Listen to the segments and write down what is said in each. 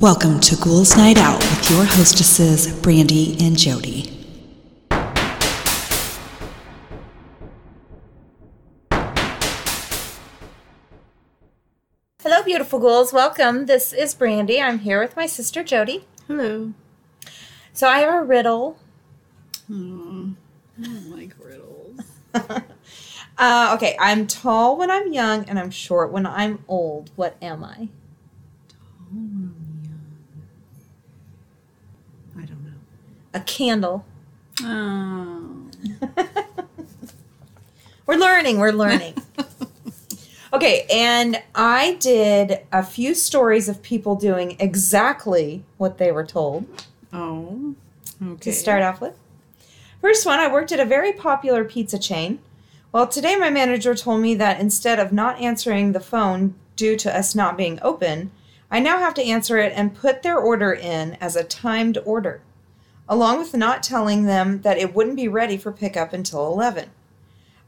Welcome to Ghouls Night Out with your hostesses, Brandy and Jody. Hello, beautiful ghouls. Welcome. This is Brandy. I'm here with my sister Jody. Hello. So I have a riddle. Oh, I don't like riddles. Uh, okay, I'm tall when I'm young and I'm short when I'm old. What am I? I don't know. A candle. Oh. We're learning. We're learning. okay, and I did a few stories of people doing exactly what they were told Oh. Okay. to start off with. First one, I worked at a very popular pizza chain. Well, today my manager told me that instead of not answering the phone due to us not being open, I now have to answer it and put their order in as a timed order, along with not telling them that it wouldn't be ready for pickup until 11.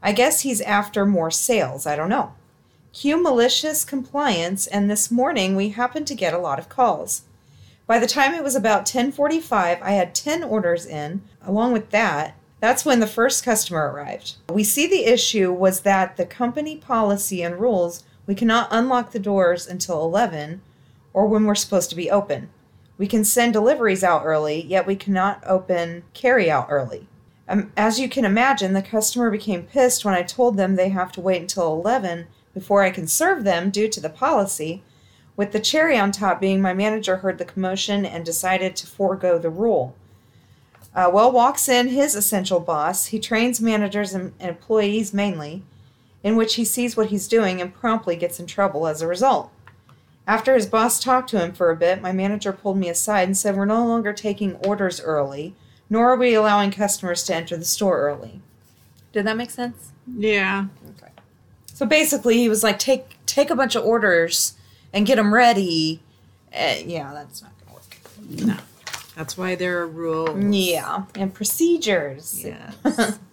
I guess he's after more sales, I don't know. Cue malicious compliance, and this morning we happened to get a lot of calls. By the time it was about 10:45, I had 10 orders in. Along with that, that's when the first customer arrived. We see the issue was that the company policy and rules we cannot unlock the doors until 11 or when we're supposed to be open. We can send deliveries out early, yet we cannot open carry out early. Um, as you can imagine, the customer became pissed when I told them they have to wait until 11 before I can serve them due to the policy. With the cherry on top being my manager heard the commotion and decided to forego the rule. Uh, well, walks in his essential boss. He trains managers and and employees mainly, in which he sees what he's doing and promptly gets in trouble as a result. After his boss talked to him for a bit, my manager pulled me aside and said, We're no longer taking orders early, nor are we allowing customers to enter the store early. Did that make sense? Yeah. Okay. So basically, he was like, Take, take a bunch of orders and get them ready. Uh, yeah, that's not going to work. No. That's why there are rules. Yeah, and procedures. Yes.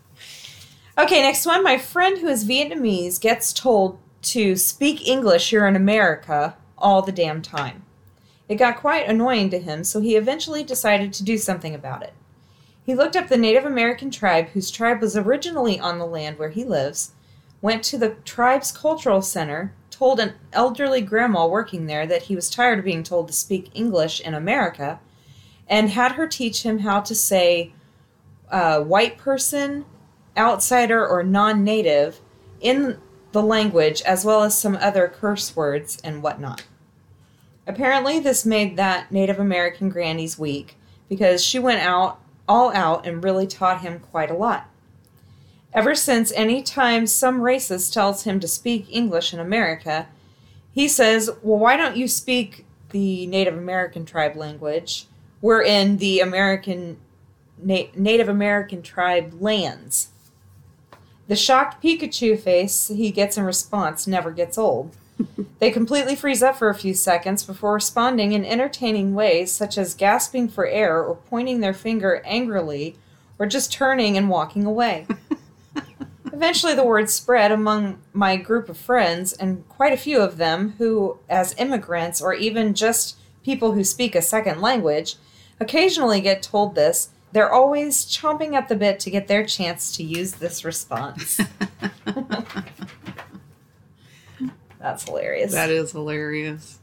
Okay, next one. My friend who is Vietnamese gets told to speak English here in America all the damn time. It got quite annoying to him, so he eventually decided to do something about it. He looked up the Native American tribe whose tribe was originally on the land where he lives, went to the tribe's cultural center, told an elderly grandma working there that he was tired of being told to speak English in America, and had her teach him how to say uh, white person, outsider, or non native in the language, as well as some other curse words and whatnot. Apparently, this made that Native American granny's week because she went out, all out, and really taught him quite a lot. Ever since, any time some racist tells him to speak English in America, he says, Well, why don't you speak the Native American tribe language? We're in the American Na- Native American tribe lands. The shocked Pikachu face he gets in response never gets old. they completely freeze up for a few seconds before responding in entertaining ways, such as gasping for air or pointing their finger angrily or just turning and walking away. Eventually, the word spread among my group of friends, and quite a few of them who, as immigrants or even just people who speak a second language, occasionally get told this, they're always chomping at the bit to get their chance to use this response. That's hilarious. that is hilarious.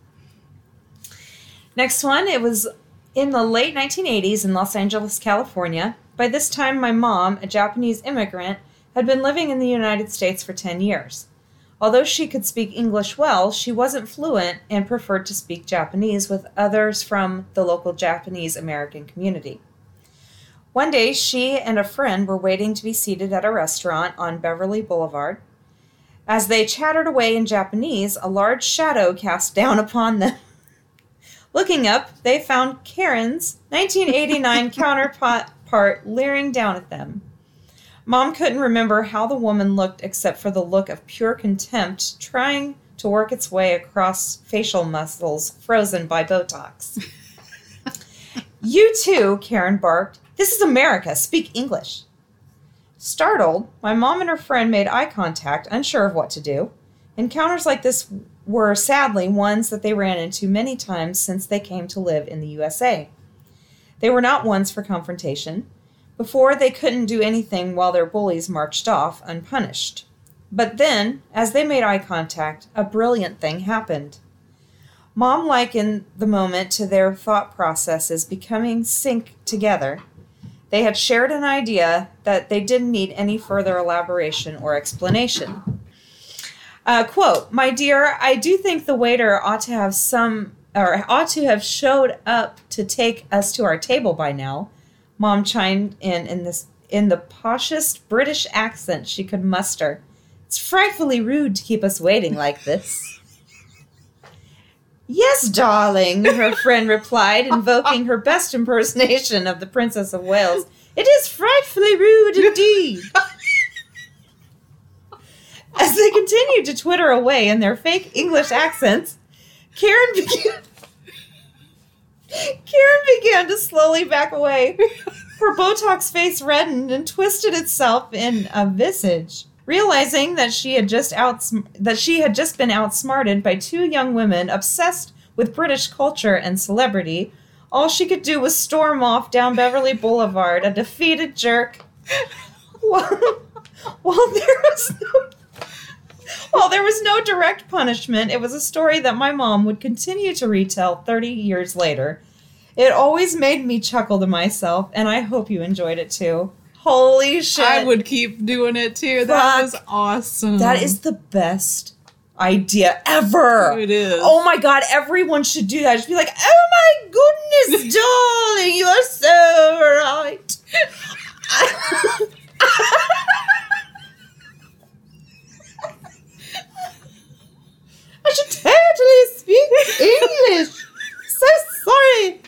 Next one, it was in the late 1980s in Los Angeles, California. By this time, my mom, a Japanese immigrant, had been living in the United States for 10 years. Although she could speak English well, she wasn't fluent and preferred to speak Japanese with others from the local Japanese American community. One day, she and a friend were waiting to be seated at a restaurant on Beverly Boulevard. As they chattered away in Japanese, a large shadow cast down upon them. Looking up, they found Karen's 1989 counterpart leering down at them. Mom couldn't remember how the woman looked except for the look of pure contempt trying to work its way across facial muscles frozen by Botox. you too, Karen barked. This is America. Speak English. Startled, my mom and her friend made eye contact, unsure of what to do. Encounters like this were sadly ones that they ran into many times since they came to live in the USA. They were not ones for confrontation. Before, they couldn't do anything while their bullies marched off unpunished. But then, as they made eye contact, a brilliant thing happened. Mom likened the moment to their thought processes becoming sync together. They had shared an idea that they didn't need any further elaboration or explanation. Uh, quote, My dear, I do think the waiter ought to have some, or ought to have showed up to take us to our table by now. Mom chimed in in this in the poshest British accent she could muster. It's frightfully rude to keep us waiting like this. Yes, darling, her friend replied, invoking her best impersonation of the Princess of Wales. It is frightfully rude indeed. As they continued to twitter away in their fake English accents, Karen began. Karen began to slowly back away. Her Botox face reddened and twisted itself in a visage. Realizing that she had just outsm- that she had just been outsmarted by two young women obsessed with British culture and celebrity, all she could do was storm off down Beverly Boulevard, a defeated jerk. While, while there was no while there was no direct punishment, it was a story that my mom would continue to retell 30 years later. It always made me chuckle to myself, and I hope you enjoyed it too. Holy shit. I would keep doing it too. That was awesome. That is the best idea ever. It is. Oh my god, everyone should do that. Just be like, oh my goodness, darling, you are so right. I should totally speak English. So sorry.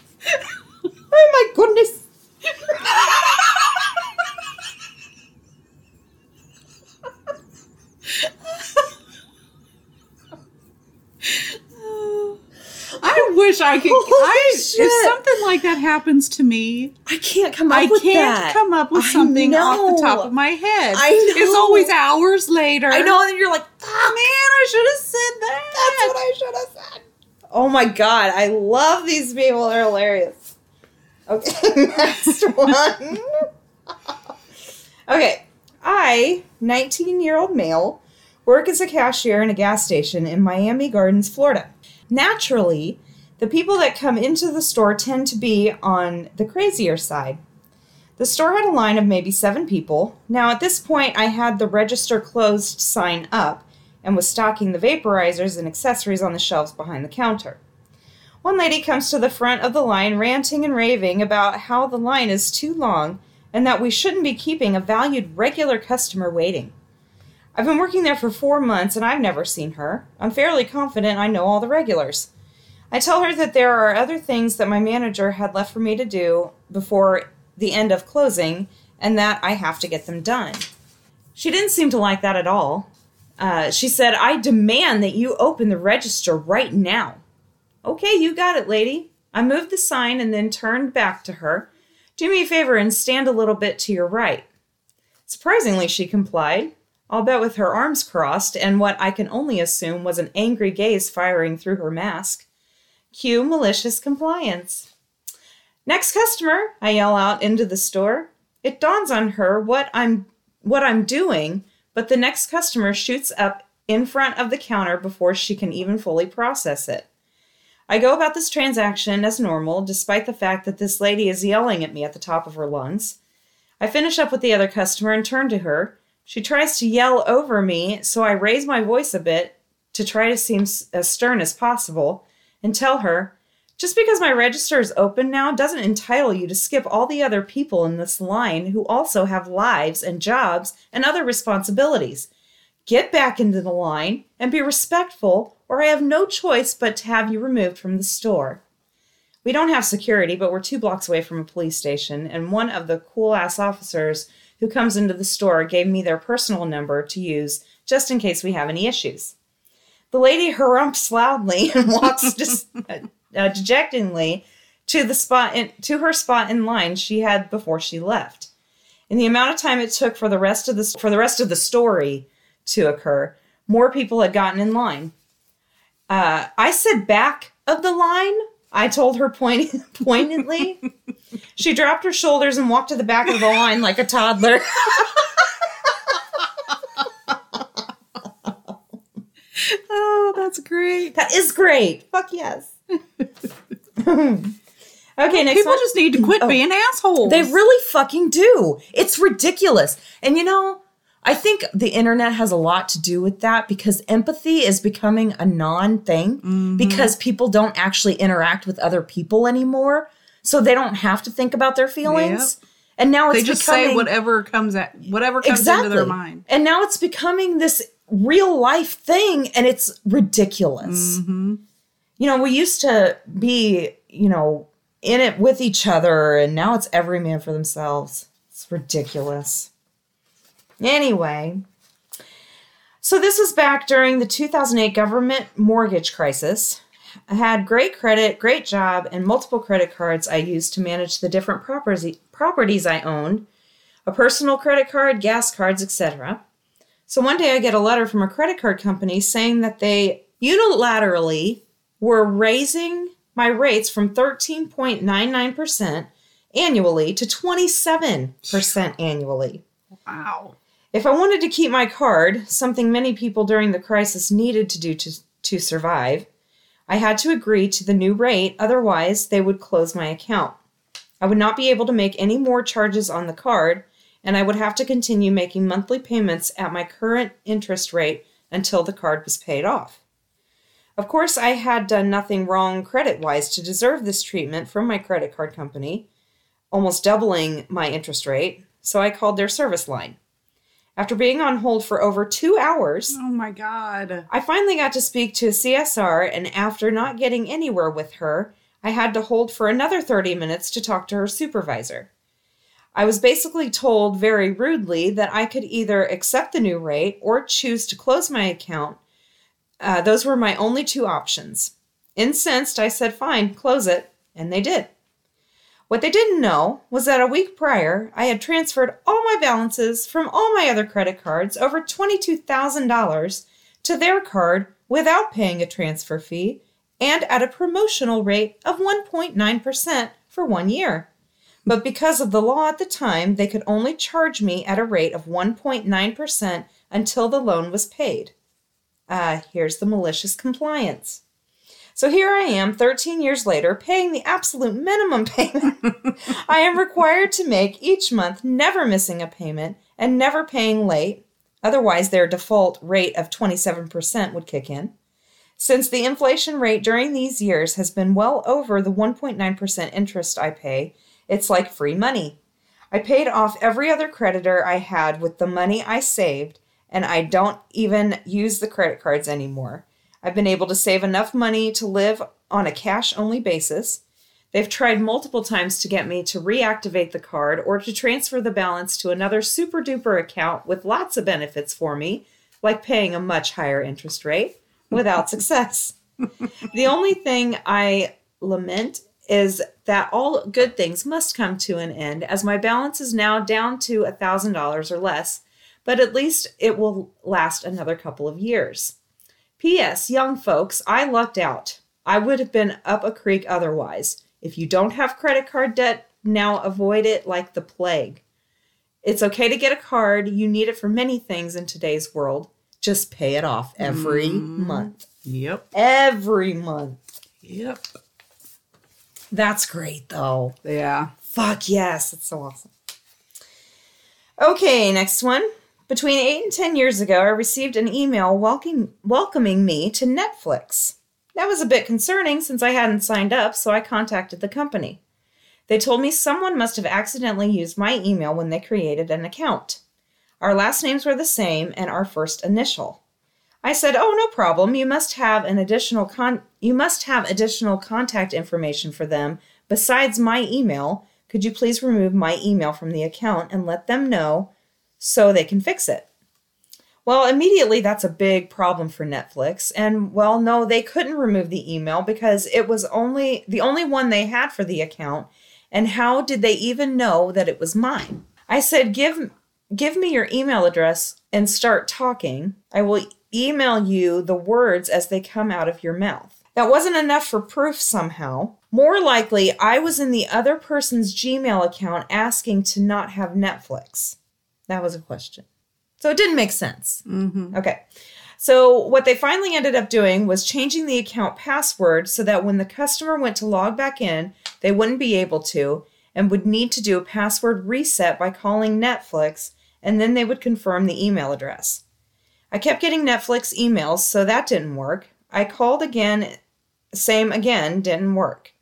Oh my goodness. I wish I could. Holy I, shit. if something like that happens to me, I can't come up I with can't that. come up with something off the top of my head. I know. It's always hours later. I know, and you're like, Man, I should have said that. That's what I should have said. Oh my god, I love these people. They're hilarious. Okay, next one. okay, I, 19 year old male, work as a cashier in a gas station in Miami Gardens, Florida. Naturally, the people that come into the store tend to be on the crazier side. The store had a line of maybe seven people. Now, at this point, I had the register closed sign up and was stocking the vaporizers and accessories on the shelves behind the counter. One lady comes to the front of the line ranting and raving about how the line is too long and that we shouldn't be keeping a valued regular customer waiting. I've been working there for four months and I've never seen her. I'm fairly confident I know all the regulars. I tell her that there are other things that my manager had left for me to do before the end of closing and that I have to get them done. She didn't seem to like that at all. Uh, she said, I demand that you open the register right now. Okay, you got it, lady. I moved the sign and then turned back to her. Do me a favor and stand a little bit to your right. Surprisingly, she complied, albeit with her arms crossed and what I can only assume was an angry gaze firing through her mask. Cue malicious compliance. Next customer, I yell out into the store. It dawns on her what I'm what I'm doing, but the next customer shoots up in front of the counter before she can even fully process it. I go about this transaction as normal, despite the fact that this lady is yelling at me at the top of her lungs. I finish up with the other customer and turn to her. She tries to yell over me, so I raise my voice a bit to try to seem as stern as possible and tell her, just because my register is open now doesn't entitle you to skip all the other people in this line who also have lives and jobs and other responsibilities. Get back into the line and be respectful, or I have no choice but to have you removed from the store. We don't have security, but we're two blocks away from a police station, and one of the cool ass officers who comes into the store gave me their personal number to use just in case we have any issues. The lady harumphs loudly and walks dis- uh, uh, dejectingly to the spot in, to her spot in line she had before she left. In the amount of time it took for the rest of the for the rest of the story to occur, more people had gotten in line. Uh, I said back of the line. I told her point- pointedly. she dropped her shoulders and walked to the back of the line like a toddler. Oh, that's great. that is great. Fuck yes. okay, next People one. just need to quit Oh. being assholes. They really fucking do. It's ridiculous. And you know, I think the internet has a lot to do with that because empathy is becoming a non thing because people don't actually interact with other people anymore. So they don't have to think about their feelings. And now it's They just becoming say whatever comes at whatever comes exactly. into their mind. And now it's becoming this real life thing and it's ridiculous. Mm-hmm. You know, we used to be, you know, in it with each other and now it's every man for themselves. It's ridiculous. Anyway, so this was back during the 2008 government mortgage crisis. I had great credit, great job, and multiple credit cards I used to manage the different properties properties I owned, a personal credit card, gas cards, etc. So one day I get a letter from a credit card company saying that they unilaterally were raising my rates from 13.99% annually to 27% annually. Wow. If I wanted to keep my card, something many people during the crisis needed to do to, to survive, I had to agree to the new rate, otherwise, they would close my account. I would not be able to make any more charges on the card, and I would have to continue making monthly payments at my current interest rate until the card was paid off. Of course, I had done nothing wrong credit wise to deserve this treatment from my credit card company, almost doubling my interest rate, so I called their service line. After being on hold for over two hours, Oh my god. I finally got to speak to a CSR, and after not getting anywhere with her, I had to hold for another 30 minutes to talk to her supervisor. I was basically told very rudely that I could either accept the new rate or choose to close my account. Uh, those were my only two options. Incensed, I said, fine, close it, and they did. What they didn't know was that a week prior, I had transferred all my balances from all my other credit cards, over $22,000, to their card without paying a transfer fee and at a promotional rate of 1.9% for one year. But because of the law at the time, they could only charge me at a rate of 1.9% until the loan was paid. Ah, here's the malicious compliance. So here I am, 13 years later, paying the absolute minimum payment I am required to make each month, never missing a payment and never paying late. Otherwise, their default rate of 27% would kick in. Since the inflation rate during these years has been well over the 1.9% interest I pay, it's like free money. I paid off every other creditor I had with the money I saved, and I don't even use the credit cards anymore. I've been able to save enough money to live on a cash only basis. They've tried multiple times to get me to reactivate the card or to transfer the balance to another super duper account with lots of benefits for me, like paying a much higher interest rate, without success. the only thing I lament is that all good things must come to an end, as my balance is now down to $1,000 or less, but at least it will last another couple of years. P.S. Young folks, I lucked out. I would have been up a creek otherwise. If you don't have credit card debt, now avoid it like the plague. It's okay to get a card. You need it for many things in today's world. Just pay it off every mm-hmm. month. Yep. Every month. Yep. That's great, though. Yeah. Fuck yes, it's so awesome. Okay, next one. Between eight and ten years ago, I received an email welcoming, welcoming me to Netflix. That was a bit concerning since I hadn't signed up, so I contacted the company. They told me someone must have accidentally used my email when they created an account. Our last names were the same and our first initial. I said, "Oh, no problem. You must have an additional con you must have additional contact information for them besides my email. Could you please remove my email from the account and let them know so they can fix it?" Well, immediately that's a big problem for Netflix. And well, no, they couldn't remove the email because it was only the only one they had for the account. And how did they even know that it was mine? I said, "Give give me your email address and start talking. I will email you the words as they come out of your mouth. That wasn't enough for proof somehow. More likely, I was in the other person's Gmail account asking to not have Netflix. That was a question. So it didn't make sense. Mm-hmm. Okay. So what they finally ended up doing was changing the account password so that when the customer went to log back in, they wouldn't be able to and would need to do a password reset by calling Netflix and then they would confirm the email address. I kept getting Netflix emails, so that didn't work. I called again, same again, didn't work.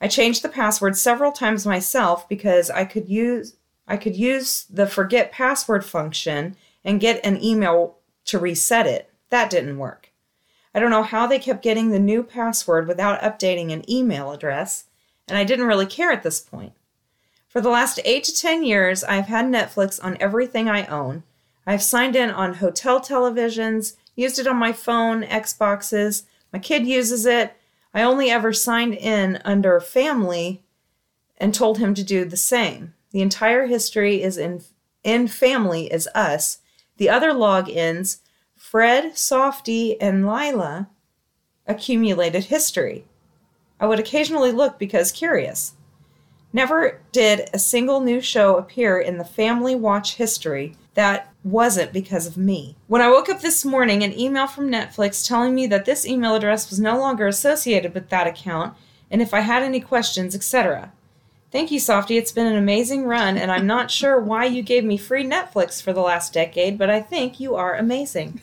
I changed the password several times myself because I could use I could use the forget password function and get an email to reset it. That didn't work. I don't know how they kept getting the new password without updating an email address, and I didn't really care at this point. For the last 8 to 10 years, I've had Netflix on everything I own. I've signed in on hotel televisions, used it on my phone, Xboxes. My kid uses it. I only ever signed in under family and told him to do the same. The entire history is in in family is us. The other log logins, Fred, Softy, and Lila, accumulated history. I would occasionally look because curious. Never did a single new show appear in the Family Watch history that wasn't because of me. When I woke up this morning, an email from Netflix telling me that this email address was no longer associated with that account and if I had any questions, etc. Thank you, Softy. It's been an amazing run, and I'm not sure why you gave me free Netflix for the last decade, but I think you are amazing.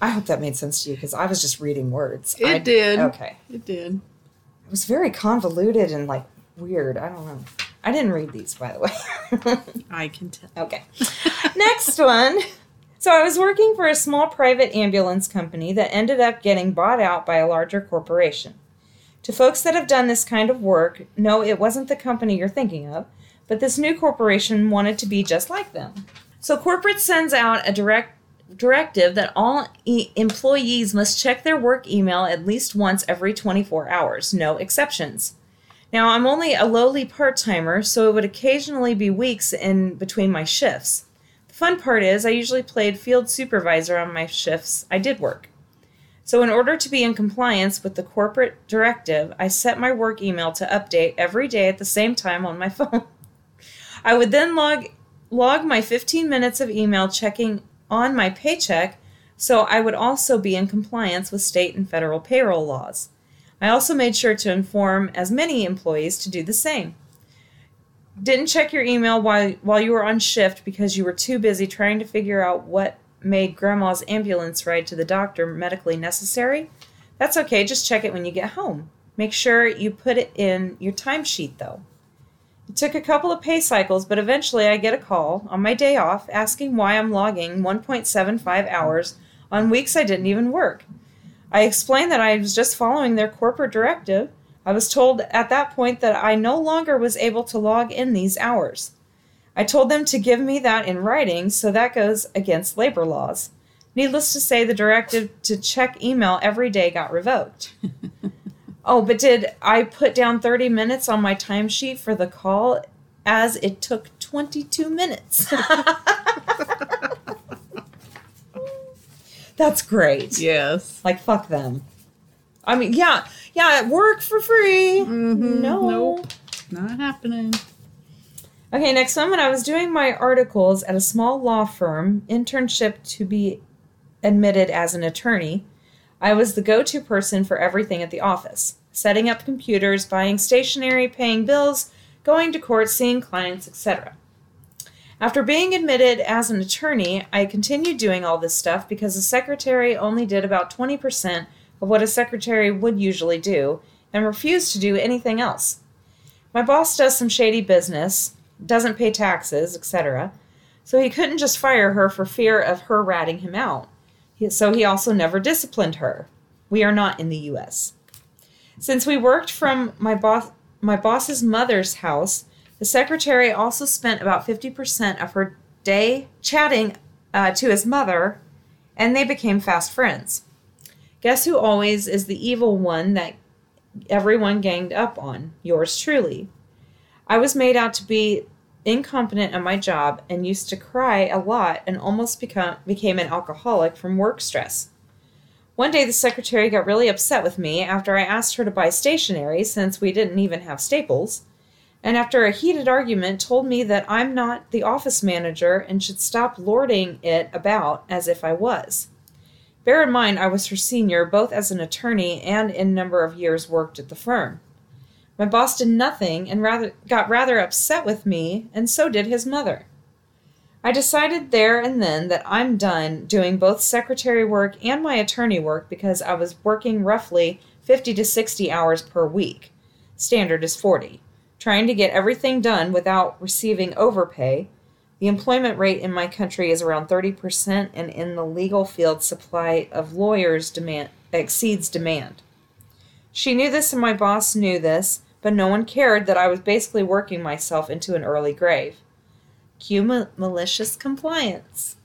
I hope that made sense to you because I was just reading words. It I- did. Okay. It did. It was very convoluted and like weird. I don't know. I didn't read these, by the way. I can tell. Okay. Next one. So I was working for a small private ambulance company that ended up getting bought out by a larger corporation. To folks that have done this kind of work, no, it wasn't the company you're thinking of, but this new corporation wanted to be just like them. So corporate sends out a direct directive that all e- employees must check their work email at least once every 24 hours, no exceptions. Now, I'm only a lowly part timer, so it would occasionally be weeks in between my shifts. The fun part is, I usually played field supervisor on my shifts I did work. So, in order to be in compliance with the corporate directive, I set my work email to update every day at the same time on my phone. I would then log log my 15 minutes of email checking on my paycheck, so I would also be in compliance with state and federal payroll laws. I also made sure to inform as many employees to do the same. Didn't check your email while while you were on shift because you were too busy trying to figure out what made grandma's ambulance ride to the doctor medically necessary? That's okay, just check it when you get home. Make sure you put it in your timesheet though. It took a couple of pay cycles, but eventually I get a call on my day off asking why I'm logging 1.75 hours on weeks I didn't even work. I explained that I was just following their corporate directive. I was told at that point that I no longer was able to log in these hours. I told them to give me that in writing, so that goes against labor laws. Needless to say, the directive to check email every day got revoked. oh, but did I put down 30 minutes on my timesheet for the call as it took 22 minutes? That's great. Yes. Like fuck them. I mean, yeah, yeah, at work for free. Mhm. No. Nope. Not happening. Okay, next one. When I was doing my articles at a small law firm, internship to be admitted as an attorney, I was the go to person for everything at the office setting up computers, buying stationery, paying bills, going to court, seeing clients, etc. After being admitted as an attorney, I continued doing all this stuff because a secretary only did about 20% of what a secretary would usually do and refused to do anything else. My boss does some shady business, doesn't pay taxes, etc. So he couldn't just fire her for fear of her ratting him out. So he also never disciplined her. We are not in the US. Since we worked from my boss my boss's mother's house, the secretary also spent about 50% of her day chatting uh, to his mother, and they became fast friends. Guess who always is the evil one that everyone ganged up on? Yours truly. I was made out to be incompetent at my job, and used to cry a lot and almost become, became an alcoholic from work stress. One day, the secretary got really upset with me after I asked her to buy stationery since we didn't even have staples, and after a heated argument, told me that I'm not the office manager and should stop lording it about as if I was. Bear in mind, I was her senior both as an attorney and in number of years worked at the firm. My boss did nothing and rather got rather upset with me, and so did his mother. I decided there and then that I'm done doing both secretary work and my attorney work because I was working roughly 50 to 60 hours per week. Standard is 40. Trying to get everything done without receiving overpay. The employment rate in my country is around 30% and in the legal field supply of lawyers demand exceeds demand. She knew this and my boss knew this, but no one cared that I was basically working myself into an early grave. Cue ma- malicious compliance.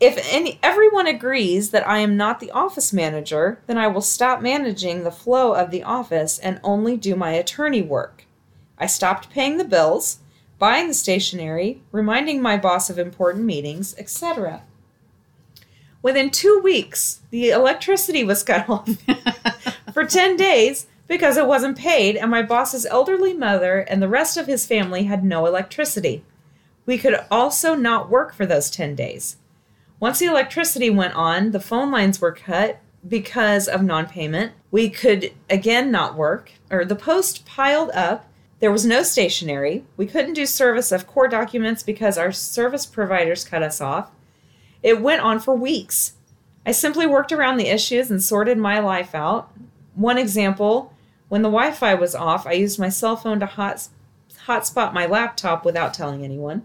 If any, everyone agrees that I am not the office manager, then I will stop managing the flow of the office and only do my attorney work. I stopped paying the bills, buying the stationery, reminding my boss of important meetings, etc. Within two weeks, the electricity was cut off for 10 days because it wasn't paid, and my boss's elderly mother and the rest of his family had no electricity. We could also not work for those 10 days. Once the electricity went on, the phone lines were cut because of non payment. We could again not work, or the post piled up. There was no stationery. We couldn't do service of core documents because our service providers cut us off. It went on for weeks. I simply worked around the issues and sorted my life out. One example when the Wi Fi was off, I used my cell phone to hot, hotspot my laptop without telling anyone.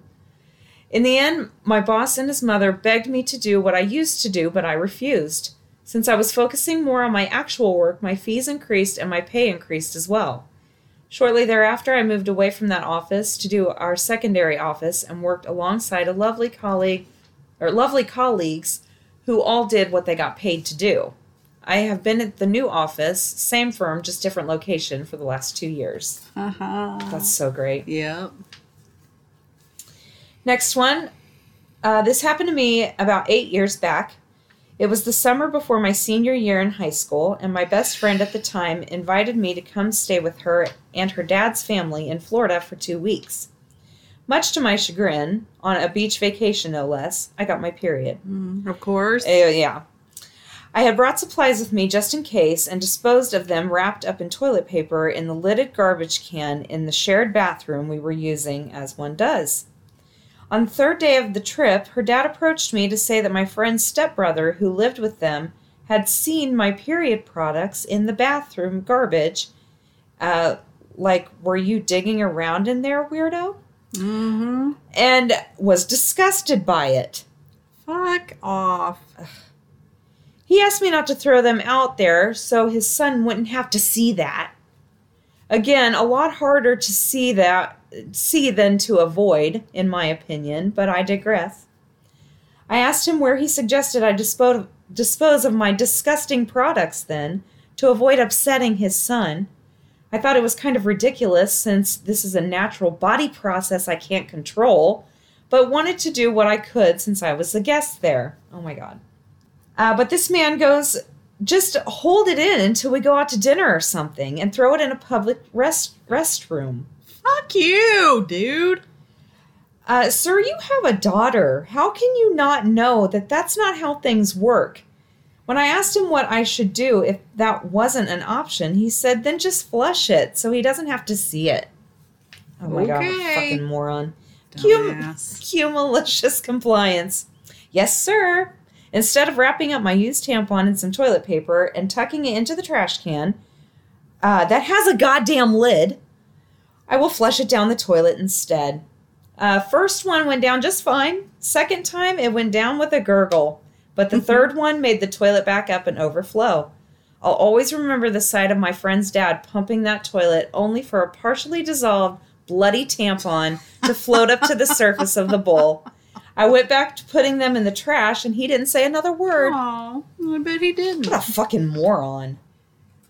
In the end, my boss and his mother begged me to do what I used to do, but I refused. Since I was focusing more on my actual work, my fees increased and my pay increased as well. Shortly thereafter, I moved away from that office to do our secondary office and worked alongside a lovely colleague or lovely colleagues who all did what they got paid to do. I have been at the new office, same firm, just different location for the last two years. Uh-huh. That's so great. Yep. Next one. Uh, this happened to me about eight years back. It was the summer before my senior year in high school, and my best friend at the time invited me to come stay with her and her dad's family in Florida for two weeks. Much to my chagrin, on a beach vacation no less, I got my period. Mm, of course. Uh, yeah. I had brought supplies with me just in case and disposed of them wrapped up in toilet paper in the lidded garbage can in the shared bathroom we were using, as one does. On the third day of the trip, her dad approached me to say that my friend's stepbrother, who lived with them, had seen my period products in the bathroom garbage. Uh, like, were you digging around in there, weirdo? Mm-hmm. And was disgusted by it. Fuck off. He asked me not to throw them out there so his son wouldn't have to see that. Again, a lot harder to see that see than to avoid, in my opinion, but I digress. I asked him where he suggested I dispose dispose of my disgusting products then to avoid upsetting his son. I thought it was kind of ridiculous since this is a natural body process I can't control, but wanted to do what I could since I was the guest there. Oh my god. Uh, but this man goes, just hold it in until we go out to dinner or something and throw it in a public rest restroom. Fuck you, dude. Uh, sir, you have a daughter. How can you not know that that's not how things work? When I asked him what I should do if that wasn't an option, he said, then just flush it so he doesn't have to see it. Oh my god, Okay. fucking moron. Dumbass. malicious compliance. Yes, sir. Instead of wrapping up my used tampon in some toilet paper and tucking it into the trash can uh, that has a goddamn lid, I will flush it down the toilet instead. Uh, first one went down just fine. Second time, it went down with a gurgle. But the third one made the toilet back up and overflow. I'll always remember the sight of my friend's dad pumping that toilet only for a partially dissolved, bloody tampon to float up to the surface of the bowl. I went back to putting them in the trash and he didn't say another word. Aw, I bet he didn't. What a fucking moron.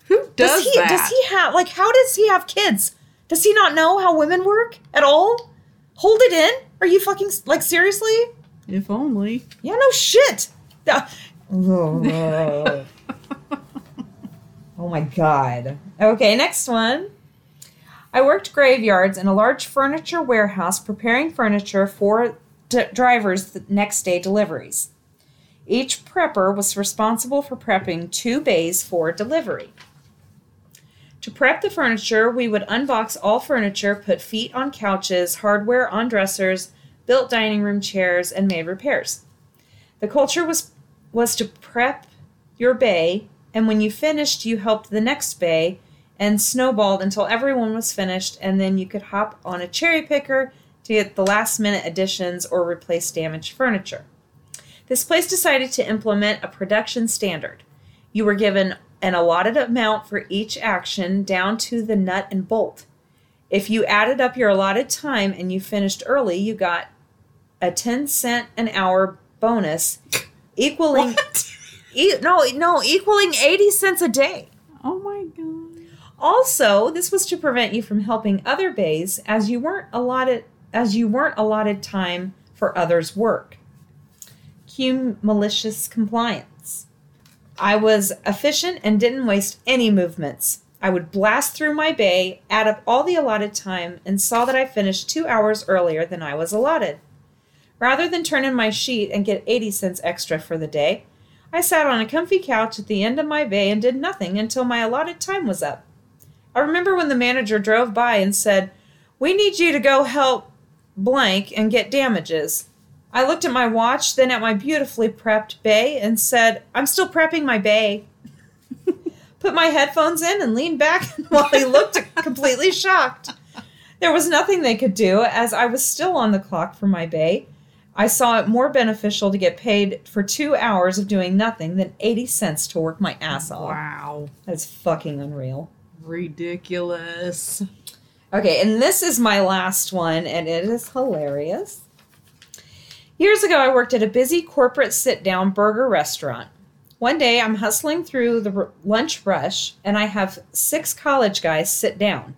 Who does, he that? does he have like how does he have kids? Does he not know how women work at all? Hold it in? Are you fucking like seriously? If only. Yeah, no shit. Uh, oh my god. Okay, next one. I worked graveyards in a large furniture warehouse preparing furniture for d- drivers' the next day deliveries. Each prepper was responsible for prepping two bays for delivery. To prep the furniture, we would unbox all furniture, put feet on couches, hardware on dressers, built dining room chairs, and made repairs. The culture was was to prep your bay, and when you finished, you helped the next bay and snowballed until everyone was finished, and then you could hop on a cherry picker to get the last minute additions or replace damaged furniture. This place decided to implement a production standard. You were given an allotted amount for each action down to the nut and bolt. If you added up your allotted time and you finished early, you got a 10 cent an hour bonus equaling e- no no equaling 80 cents a day. Oh my god. Also, this was to prevent you from helping other bays as you weren't allotted as you weren't allotted time for others' work. Cue malicious compliance. I was efficient and didn't waste any movements. I would blast through my bay, add up all the allotted time, and saw that I finished two hours earlier than I was allotted. Rather than turn in my sheet and get 80 cents extra for the day, I sat on a comfy couch at the end of my bay and did nothing until my allotted time was up. I remember when the manager drove by and said, We need you to go help blank and get damages. I looked at my watch, then at my beautifully prepped bay, and said, I'm still prepping my bay. Put my headphones in and leaned back while he looked completely shocked. There was nothing they could do as I was still on the clock for my bay. I saw it more beneficial to get paid for two hours of doing nothing than 80 cents to work my ass off. Wow. That's fucking unreal. Ridiculous. Okay, and this is my last one, and it is hilarious. Years ago, I worked at a busy corporate sit down burger restaurant. One day, I'm hustling through the lunch rush, and I have six college guys sit down.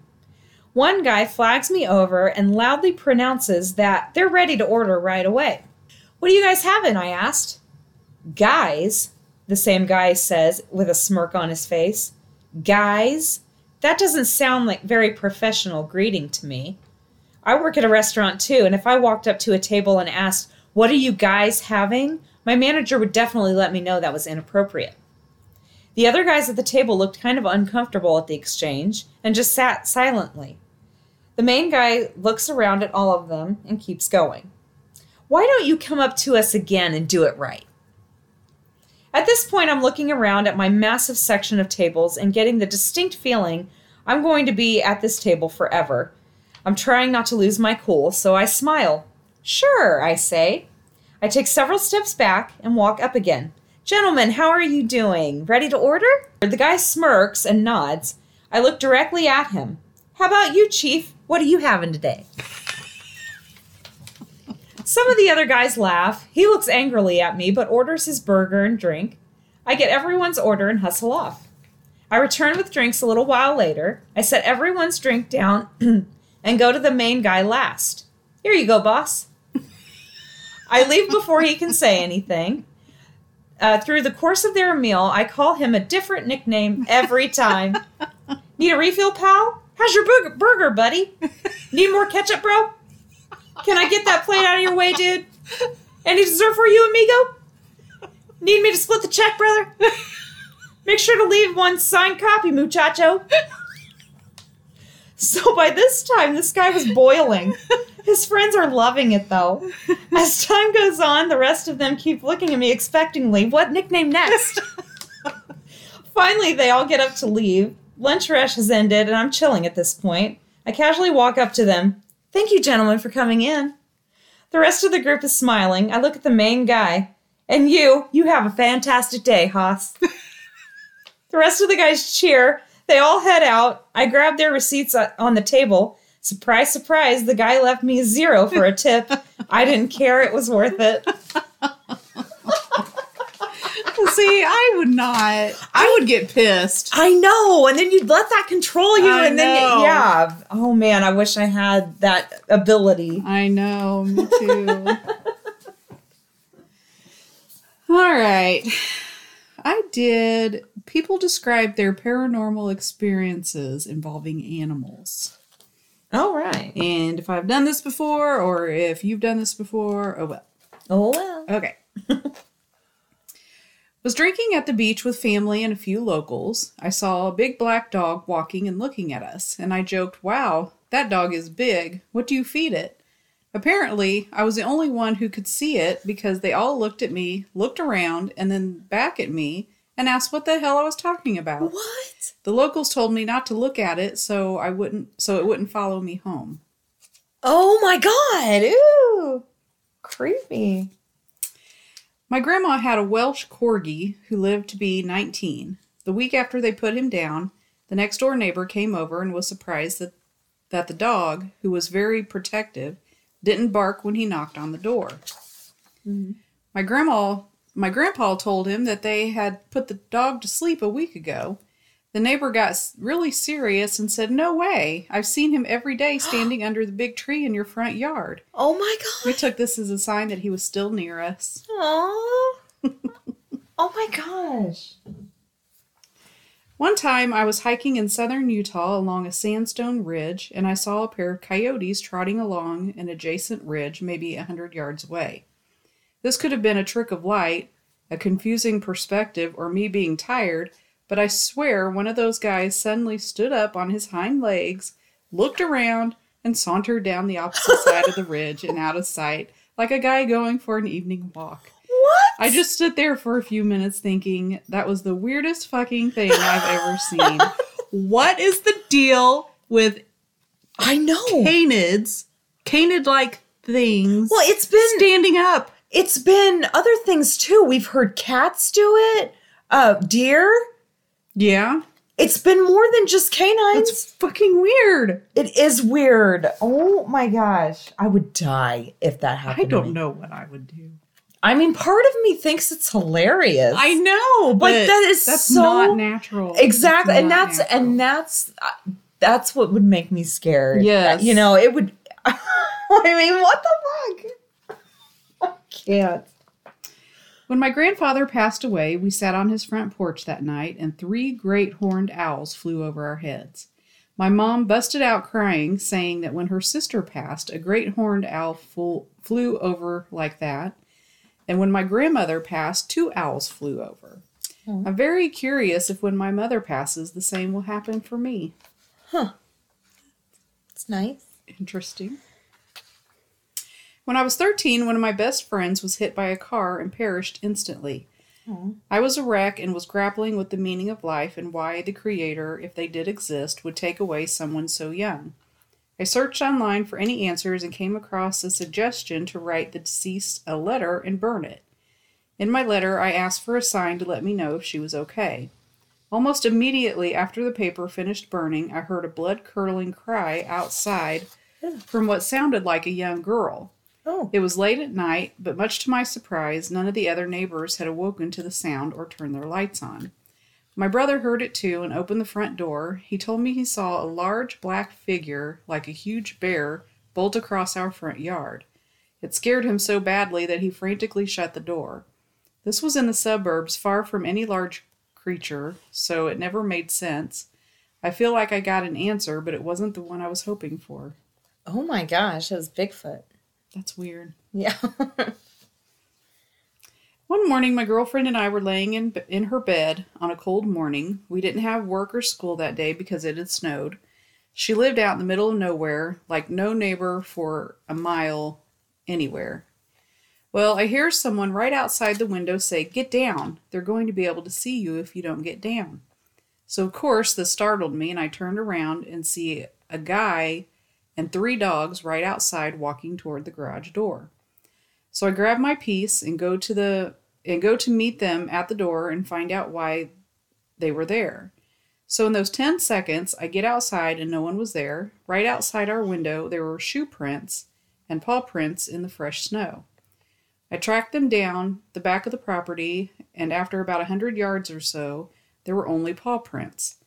One guy flags me over and loudly pronounces that they're ready to order right away. What are you guys having? I asked. Guys, the same guy says with a smirk on his face. Guys? That doesn't sound like very professional greeting to me. I work at a restaurant too, and if I walked up to a table and asked, What are you guys having? my manager would definitely let me know that was inappropriate. The other guys at the table looked kind of uncomfortable at the exchange and just sat silently. The main guy looks around at all of them and keeps going. Why don't you come up to us again and do it right? At this point, I'm looking around at my massive section of tables and getting the distinct feeling I'm going to be at this table forever. I'm trying not to lose my cool, so I smile. Sure, I say. I take several steps back and walk up again. Gentlemen, how are you doing? Ready to order? The guy smirks and nods. I look directly at him. How about you, Chief? What are you having today? Some of the other guys laugh. He looks angrily at me, but orders his burger and drink. I get everyone's order and hustle off. I return with drinks a little while later. I set everyone's drink down and go to the main guy last. Here you go, boss. I leave before he can say anything. Uh, through the course of their meal, I call him a different nickname every time. Need a refill, pal? How's your burger, burger, buddy? Need more ketchup, bro? Can I get that plate out of your way, dude? Any dessert for you, amigo? Need me to split the check, brother? Make sure to leave one signed copy, muchacho. So by this time, this guy was boiling. His friends are loving it, though. As time goes on, the rest of them keep looking at me expectingly. What nickname next? Finally, they all get up to leave. Lunch rush has ended, and I'm chilling at this point. I casually walk up to them. Thank you, gentlemen, for coming in. The rest of the group is smiling. I look at the main guy. And you, you have a fantastic day, Haas. the rest of the guys cheer. They all head out. I grab their receipts uh, on the table. Surprise, surprise, the guy left me zero for a tip. I didn't care, it was worth it. See, I would not. I would get pissed. I know, and then you'd let that control you, I and then know. yeah. Oh man, I wish I had that ability. I know, me too. All right. I did. People describe their paranormal experiences involving animals. All right. And if I've done this before, or if you've done this before, oh well. Oh well. Okay. Was drinking at the beach with family and a few locals. I saw a big black dog walking and looking at us, and I joked, Wow, that dog is big. What do you feed it? Apparently, I was the only one who could see it because they all looked at me, looked around, and then back at me and asked what the hell I was talking about. What? The locals told me not to look at it so I wouldn't so it wouldn't follow me home. Oh my god! Ooh, creepy. My grandma had a Welsh corgi who lived to be 19. The week after they put him down, the next door neighbor came over and was surprised that, that the dog, who was very protective, didn't bark when he knocked on the door. Mm-hmm. My grandma my grandpa told him that they had put the dog to sleep a week ago. The neighbor got really serious and said, "No way. I've seen him every day standing under the big tree in your front yard." Oh my God. We took this as a sign that he was still near us. Aww. oh my gosh! One time I was hiking in southern Utah along a sandstone ridge and I saw a pair of coyotes trotting along an adjacent ridge maybe a hundred yards away. This could have been a trick of light, a confusing perspective, or me being tired, but I swear one of those guys suddenly stood up on his hind legs, looked around, and sauntered down the opposite side of the ridge and out of sight like a guy going for an evening walk. What? I just stood there for a few minutes thinking that was the weirdest fucking thing I've ever seen. what is the deal with I know. canids, canid like things Well, it's been standing up? it's been other things too. We've heard cats do it. Uh, deer. Yeah. It's been more than just canines. It's fucking weird. It is weird. Oh my gosh. I would die if that happened. I don't know what I would do. I mean, part of me thinks it's hilarious. I know, but Like, that is that's so- not natural. exactly, It's and that's natural. and that's uh, that's what would make me scared. Yes. you know, it would. I mean, what the fuck? I can't. When my grandfather passed away, we sat on his front porch that night, and three great horned owls flew over our heads. My mom busted out crying, saying that when her sister passed, a great horned owl flew, flew over like that, and when my grandmother passed, two owls flew over. Oh. I'm very curious if when my mother passes, the same will happen for me. Huh. It's nice. Interesting. When I was 13, one of my best friends was hit by a car and perished instantly. I was a wreck and was grappling with the meaning of life and why the Creator, if they did exist, would take away someone so young. I searched online for any answers and came across a suggestion to write the deceased a letter and burn it. In my letter, I asked for a sign to let me know if she was okay. Almost immediately after the paper finished burning, I heard a blood curdling cry outside from what sounded like a young girl. Oh, It was late at night, but much to my surprise, none of the other neighbors had awoken to the sound or turned their lights on. My brother heard it too and opened the front door. He told me he saw a large black figure, like a huge bear, bolt across our front yard. It scared him so badly that he frantically shut the door. This was in the suburbs, far from any large creature, so it never made sense. I feel like I got an answer, but it wasn't the one I was hoping for. oh my gosh, it was Bigfoot. That's weird. Yeah. One morning, my girlfriend and I were laying in, in her bed on a cold morning. We didn't have work or school that day because it had snowed. She lived out in the middle of nowhere, like no neighbor for a mile anywhere. Well, I hear someone right outside the window say, Get down. They're going to be able to see you if you don't get down. So, of course, this startled me, and I turned around and see a guy and three dogs right outside walking toward the garage door. So I grab my piece and go to the and go to meet them at the door and find out why they were there. So in those 10 seconds, I get outside and no one was there. Right outside our window, there were shoe prints and paw prints in the fresh snow. I tracked them down the back of the property, and after about a hundred yards or so, there were only paw prints.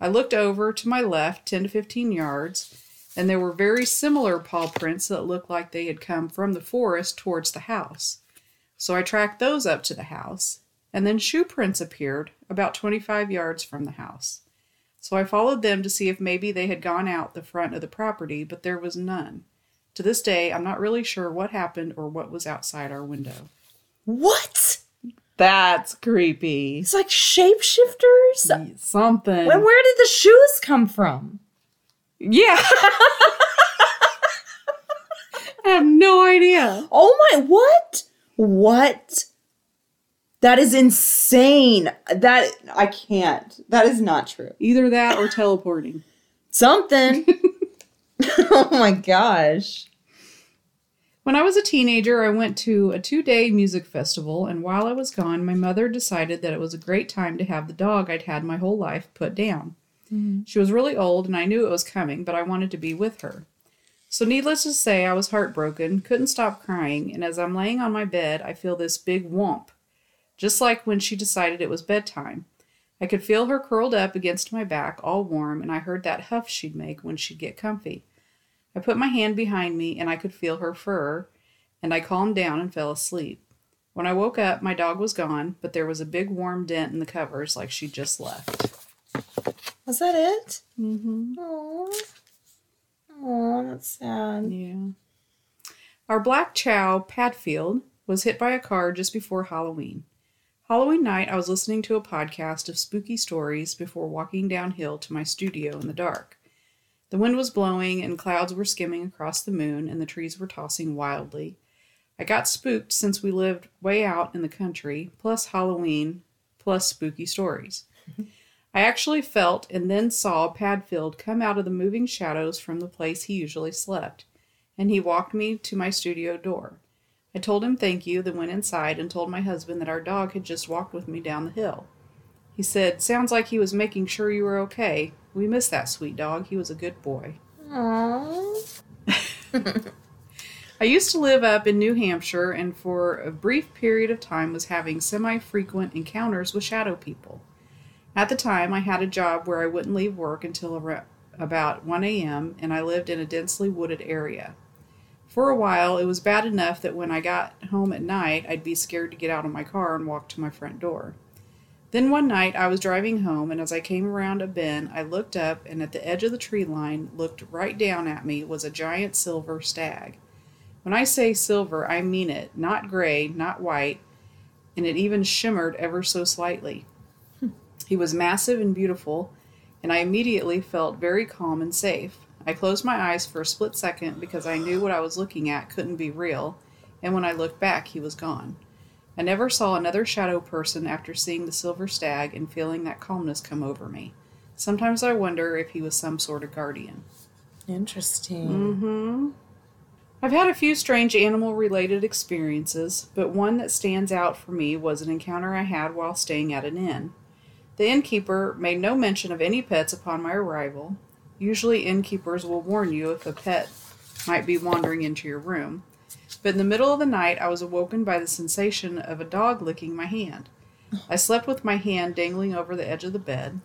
I looked over to my left, 10 to 15 yards, and there were very similar paw prints that looked like they had come from the forest towards the house. So I tracked those up to the house, and then shoe prints appeared about 25 yards from the house. So I followed them to see if maybe they had gone out the front of the property, but there was none. To this day, I'm not really sure what happened or what was outside our window. What? That's creepy. It's like shapeshifters. Something. When, where did the shoes come from? Yeah. I have no idea. Oh my, what? What? That is insane. That, I can't. That is not true. Either that or teleporting. Something. oh my gosh. When I was a teenager, I went to a two day music festival, and while I was gone, my mother decided that it was a great time to have the dog I'd had my whole life put down. Mm. She was really old, and I knew it was coming, but I wanted to be with her. So, needless to say, I was heartbroken, couldn't stop crying, and as I'm laying on my bed, I feel this big whomp, just like when she decided it was bedtime. I could feel her curled up against my back, all warm, and I heard that huff she'd make when she'd get comfy. I put my hand behind me, and I could feel her fur, and I calmed down and fell asleep. When I woke up, my dog was gone, but there was a big warm dent in the covers like she'd just left. Was that it? Mm-hmm. Oh. Oh, that's sad. Yeah. Our black chow, Padfield, was hit by a car just before Halloween. Halloween night, I was listening to a podcast of spooky stories before walking downhill to my studio in the dark. The wind was blowing, and clouds were skimming across the moon, and the trees were tossing wildly. I got spooked since we lived way out in the country, plus Halloween, plus spooky stories. I actually felt and then saw Padfield come out of the moving shadows from the place he usually slept, and he walked me to my studio door. I told him thank you, then went inside and told my husband that our dog had just walked with me down the hill. He said, Sounds like he was making sure you were okay. We miss that sweet dog. He was a good boy. Aww. I used to live up in New Hampshire and for a brief period of time was having semi frequent encounters with shadow people. At the time, I had a job where I wouldn't leave work until about 1 a.m., and I lived in a densely wooded area. For a while, it was bad enough that when I got home at night, I'd be scared to get out of my car and walk to my front door. Then one night, I was driving home, and as I came around a bend, I looked up, and at the edge of the tree line, looked right down at me, was a giant silver stag. When I say silver, I mean it, not gray, not white, and it even shimmered ever so slightly. He was massive and beautiful, and I immediately felt very calm and safe. I closed my eyes for a split second because I knew what I was looking at couldn't be real, and when I looked back, he was gone. I never saw another shadow person after seeing the silver stag and feeling that calmness come over me. Sometimes I wonder if he was some sort of guardian. Interesting. Mm-hmm. I've had a few strange animal related experiences, but one that stands out for me was an encounter I had while staying at an inn. The innkeeper made no mention of any pets upon my arrival. Usually, innkeepers will warn you if a pet might be wandering into your room. But in the middle of the night, I was awoken by the sensation of a dog licking my hand. I slept with my hand dangling over the edge of the bed.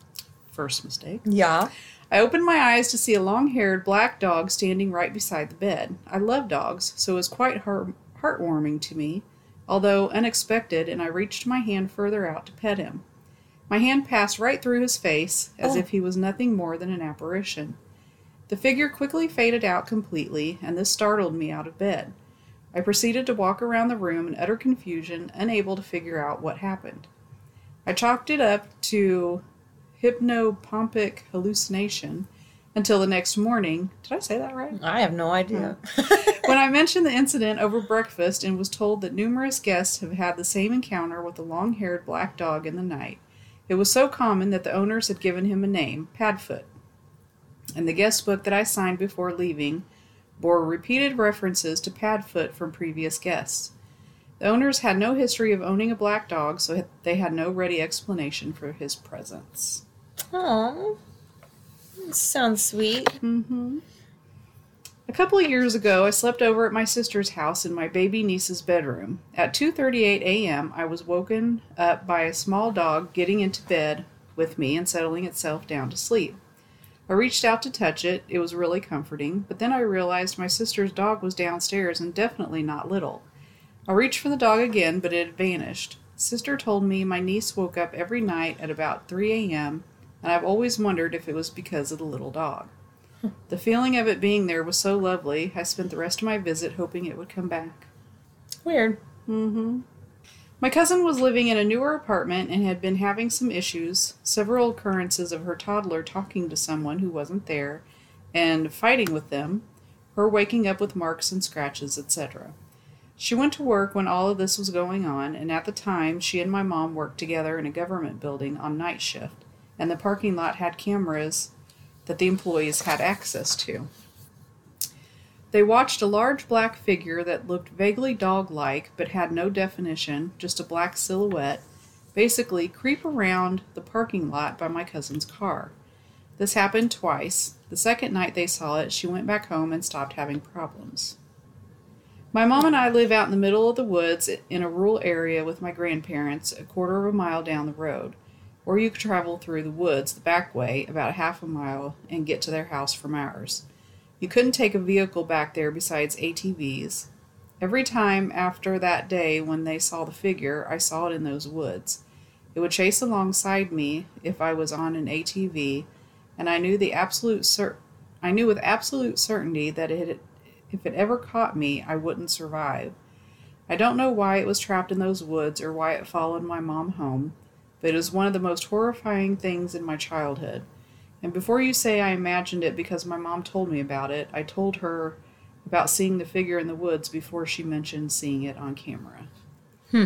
First mistake. Yeah. I opened my eyes to see a long haired black dog standing right beside the bed. I love dogs, so it was quite heart- heartwarming to me, although unexpected, and I reached my hand further out to pet him. My hand passed right through his face, as Oh. if he was nothing more than an apparition. The figure quickly faded out completely, and this startled me out of bed. I proceeded to walk around the room in utter confusion, unable to figure out what happened. I chalked it up to hypnopompic hallucination until the next morning. Did I say that right? I have no idea. when I mentioned the incident over breakfast and was told that numerous guests have had the same encounter with a long haired black dog in the night, it was so common that the owners had given him a name, Padfoot. And the guest book that I signed before leaving bore repeated references to Padfoot from previous guests. The owners had no history of owning a black dog, so they had no ready explanation for his presence. Aw. Sounds sweet. Mm-hmm. A couple of years ago, I slept over at my sister's house in my baby niece's bedroom. At 2:38 a.m., I was woken up by a small dog getting into bed with me and settling itself down to sleep. I reached out to touch it. It was really comforting, but then I realized my sister's dog was downstairs and definitely not little. I reached for the dog again, but it had vanished. Sister told me my niece woke up every night at about 3 a.m., and I've always wondered if it was because of the little dog. The feeling of it being there was so lovely, I spent the rest of my visit hoping it would come back. Weird. Mm-hmm. My cousin was living in a newer apartment and had been having some issues, several occurrences of her toddler talking to someone who wasn't there and fighting with them, her waking up with marks and scratches, etc. She went to work when all of this was going on, and at the time, she and my mom worked together in a government building on night shift, and the parking lot had cameras that the employees had access to. They watched a large black figure that looked vaguely dog like but had no definition, just a black silhouette, basically creep around the parking lot by my cousin's car. This happened twice. The second night they saw it, she went back home and stopped having problems. My mom and I live out in the middle of the woods in a rural area with my grandparents, a quarter of a mile down the road, or you could travel through the woods the back way about half a mile and get to their house from ours. You couldn't take a vehicle back there besides ATVs. Every time after that day when they saw the figure, I saw it in those woods. It would chase alongside me if I was on an ATV, and I knew the absolute cer- I knew with absolute certainty that it if it ever caught me, I wouldn't survive. I don't know why it was trapped in those woods or why it followed my mom home, but it was one of the most horrifying things in my childhood. And before you say I imagined it because my mom told me about it, I told her about seeing the figure in the woods before she mentioned seeing it on camera. Hmm.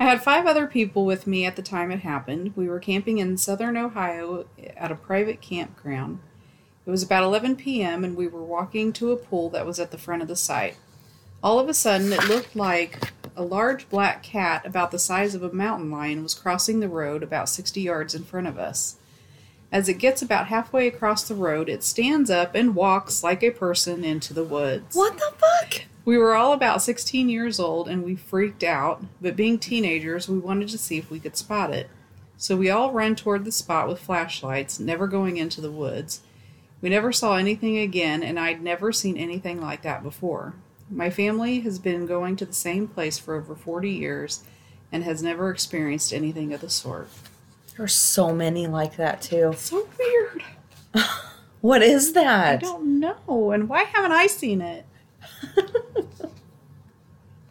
I had five other people with me at the time it happened. We were camping in southern Ohio at a private campground. It was about 11 p.m., and we were walking to a pool that was at the front of the site. All of a sudden, it looked like a large black cat about the size of a mountain lion was crossing the road about 60 yards in front of us. As it gets about halfway across the road, it stands up and walks like a person into the woods. What the fuck? We were all about 16 years old and we freaked out, but being teenagers, we wanted to see if we could spot it. So we all ran toward the spot with flashlights, never going into the woods. We never saw anything again, and I'd never seen anything like that before. My family has been going to the same place for over 40 years and has never experienced anything of the sort. There's so many like that too. So weird. What is that? I don't know. And why haven't I seen it?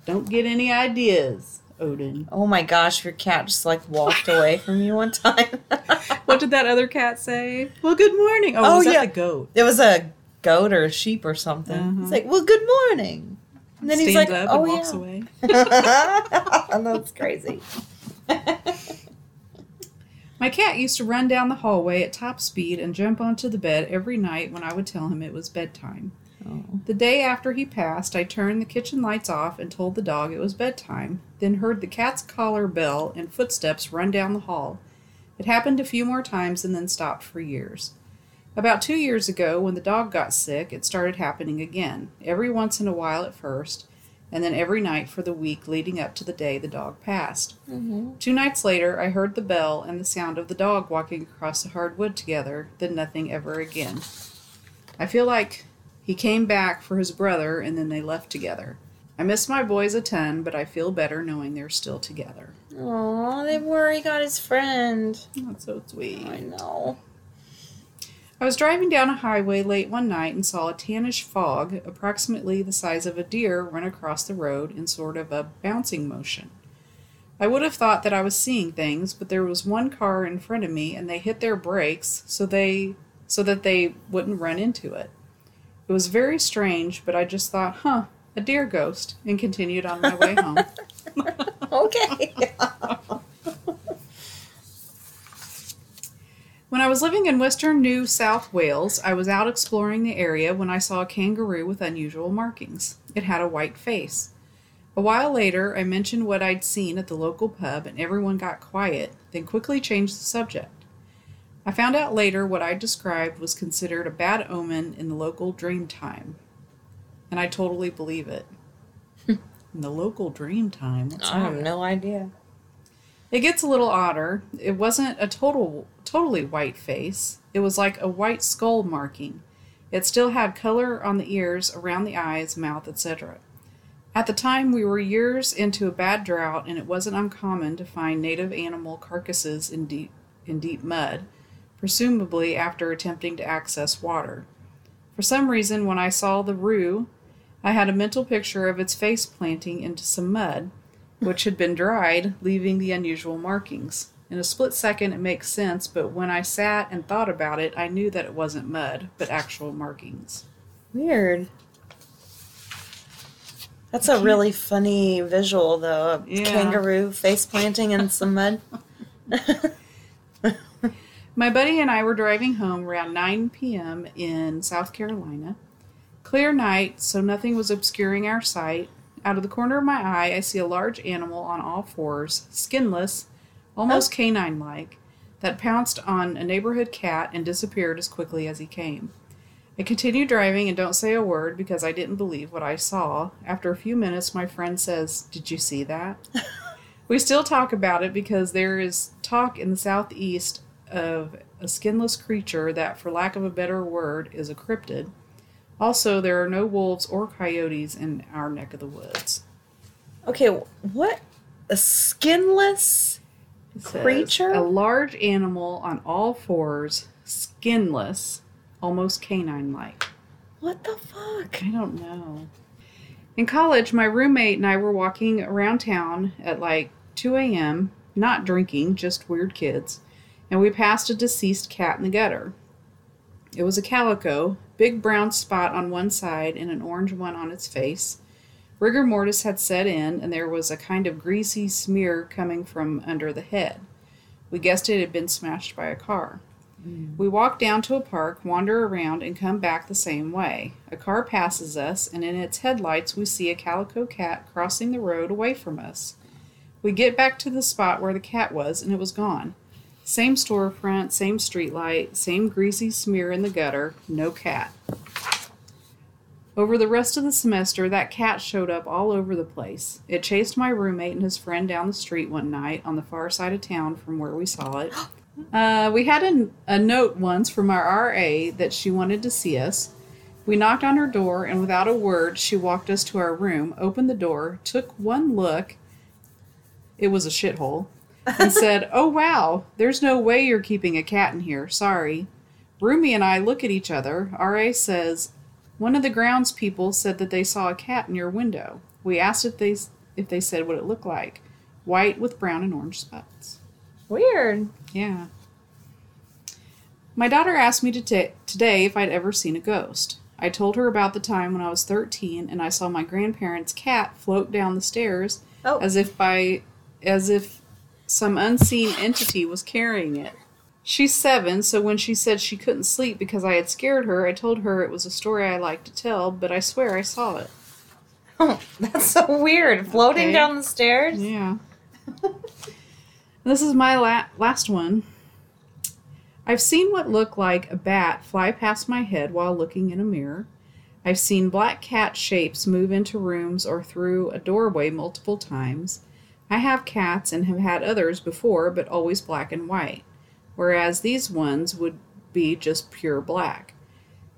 don't get any ideas, Odin. Oh my gosh, your cat just like walked away from you one time. What did that other cat say? Well, good morning. Oh, Oh, was that yeah. the goat? it was a goat or a sheep or something. Mhm. He's like, "Well, good morning." And then he's like, up "Oh and walks yeah." away. That's crazy. My cat used to run down the hallway at top speed and jump onto the bed every night when I would tell him it was bedtime. Oh. The day after he passed, I turned the kitchen lights off and told the dog it was bedtime, then heard the cat's collar bell and footsteps run down the hall. It happened a few more times and then stopped for years. About two years ago, when the dog got sick, it started happening again, every once in a while at first, and then every night for the week leading up to the day the dog passed. Mm-hmm. Two nights later, I heard the bell and the sound of the dog walking across the hardwood together, then nothing ever again. I feel like he came back for his brother and then they left together. I miss my boys a ton, but I feel better knowing they're still together. Aw, they were. worry got his friend. That's so sweet. I know. I was driving down a highway late one night and saw a tannish fog, approximately the size of a deer, run across the road in sort of a bouncing motion. I would have thought that I was seeing things, but there was one car in front of me and they hit their brakes so they so that they wouldn't run into it. It was very strange, but I just thought, "Huh, a deer ghost," and continued on my way home. Okay. When I was living in western New South Wales, I was out exploring the area when I saw a kangaroo with unusual markings. It had a white face. A while later, I mentioned what I'd seen at the local pub, and everyone got quiet, then quickly changed the subject. I found out later what I described was considered a bad omen in the local dream time. and I totally believe it. Hmm. In the local dream time. What's I have no idea. It gets a little odder. It wasn't a total totally white face. It was like a white skull marking. It still had color on the ears, around the eyes, mouth, etc. At the time, we were years into a bad drought, and it wasn't uncommon to find native animal carcasses in deep in deep mud, presumably after attempting to access water. For some reason, when I saw the roo, I had a mental picture of its face planting into some mud, which had been dried, leaving the unusual markings. In a split second, it makes sense, but when I sat and thought about it, I knew that it wasn't mud, but actual markings. Weird. That's a really funny visual, though. A Yeah. kangaroo face planting in some mud. My buddy and I were driving home around 9 p.m. in South Carolina. Clear night, so nothing was obscuring our sight. Out of the corner of my eye, I see a large animal on all fours, skinless, almost oh. canine like, that pounced on a neighborhood cat and disappeared as quickly as he came. I continue driving and don't say a word because I didn't believe what I saw. After a few minutes, my friend says, Did you see that? we still talk about it because there is talk in the southeast of a skinless creature that, for lack of a better word, is a cryptid. Also, there are no wolves or coyotes in our neck of the woods. Okay, what? A skinless? Says, Creature? A large animal on all fours, skinless, almost canine like. What the fuck? I don't know. In college, my roommate and I were walking around town at like 2 a.m., not drinking, just weird kids, and we passed a deceased cat in the gutter. It was a calico, big brown spot on one side and an orange one on its face. Rigor mortis had set in, and there was a kind of greasy smear coming from under the head. We guessed it had been smashed by a car. Hmm. We walk down to a park, wander around, and come back the same way. A car passes us, and in its headlights, we see a calico cat crossing the road away from us. We get back to the spot where the cat was, and it was gone. Same storefront, same streetlight, same greasy smear in the gutter, no cat. Over the rest of the semester, that cat showed up all over the place. It chased my roommate and his friend down the street one night on the far side of town from where we saw it. Uh, we had a, a note once from our RA that she wanted to see us. We knocked on her door, and without a word, she walked us to our room, opened the door, took one look. It was a shithole. And said, Oh, wow, there's no way you're keeping a cat in here. Sorry. Roomy and I look at each other. RA says, One of the grounds people said that they saw a cat in your window. We asked if they, if they said what it looked like white with brown and orange spots. Weird. Yeah. My daughter asked me to ta today if I'd ever seen a ghost. I told her about the time when I was 13 and I saw my grandparents' cat float down the stairs Oh. as if by as if some unseen entity was carrying it. She's 7, so when she said she couldn't sleep because I had scared her, I told her it was a story I liked to tell, but I swear I saw it. Oh, that's so weird. Floating Okay. down the stairs? Yeah. this is my la- last one. I've seen what looked like a bat fly past my head while looking in a mirror. I've seen black cat shapes move into rooms or through a doorway multiple times. I have cats and have had others before, but always black and white, whereas these ones would be just pure black.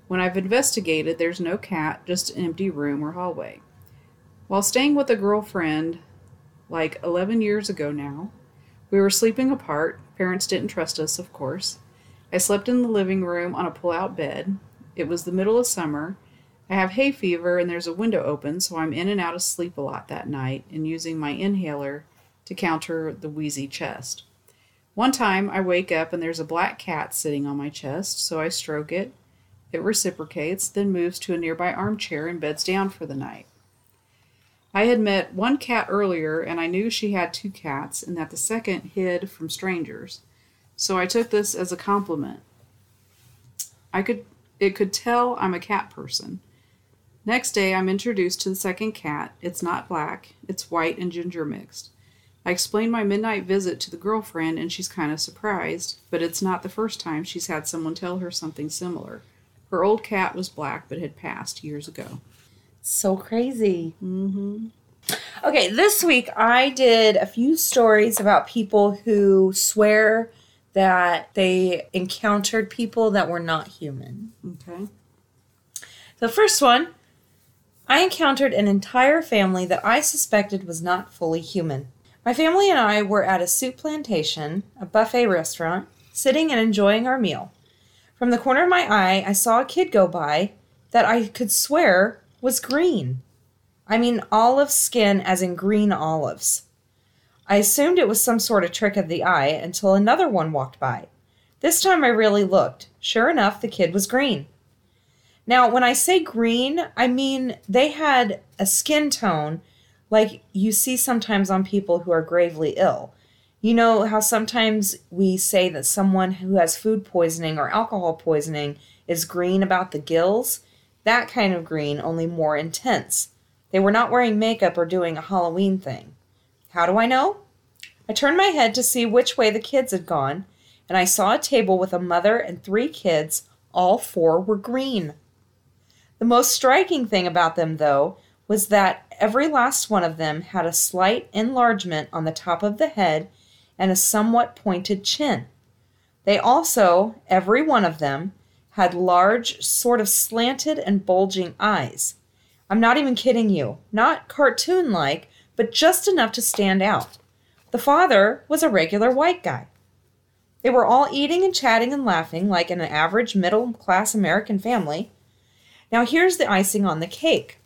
When I've investigated, there's no cat, just an empty room or hallway. While staying with a girlfriend like 11 years ago now. We were sleeping apart. Parents didn't trust us, of course. I slept in the living room on a pull out bed. It was the middle of summer. I have hay fever and there's a window open, so I'm in and out of sleep a lot that night and using my inhaler to counter the wheezy chest. One time I wake up and there's a black cat sitting on my chest, so I stroke it. It reciprocates, then moves to a nearby armchair and beds down for the night. I had met one cat earlier, and I knew she had two cats, and that the second hid from strangers. So I took this as a compliment. I could it could tell I'm a cat person. Next day I'm introduced to the second cat. It's not black, it's white and ginger mixed. I explain my midnight visit to the girlfriend and she's kind of surprised, but it's not the first time she's had someone tell her something similar. Her old cat was black but had passed years ago. So crazy. Mm-hmm. Okay, this week I did a few stories about people who swear that they encountered people that were not human. Okay. The first one I encountered an entire family that I suspected was not fully human. My family and I were at a Souplantation, a buffet restaurant, sitting and enjoying our meal. From the corner of my eye, I saw a kid go by that I could swear was green. I mean, olive skin, as in green olives. I assumed it was some sort of trick of the eye until another one walked by. This time I really looked. Sure enough, the kid was green. Now, when I say green, I mean they had a skin tone like you see sometimes on people who are gravely ill. You know how sometimes we say that someone who has food poisoning or alcohol poisoning is green about the gills? That kind of green, only more intense. They were not wearing makeup or doing a Halloween thing. How do I know? I turned my head to see which way the kids had gone, and I saw a table with a mother and three kids. All four were green. The most striking thing about them, though, was that every last one of them had a slight enlargement on the top of the head and a somewhat pointed chin. They also, every one of them, had large, sort of slanted and bulging eyes. I'm not even kidding you. Not cartoon like, but just enough to stand out. The father was a regular white guy. They were all eating and chatting and laughing like an average middle class American family. Now, here's the icing on the cake.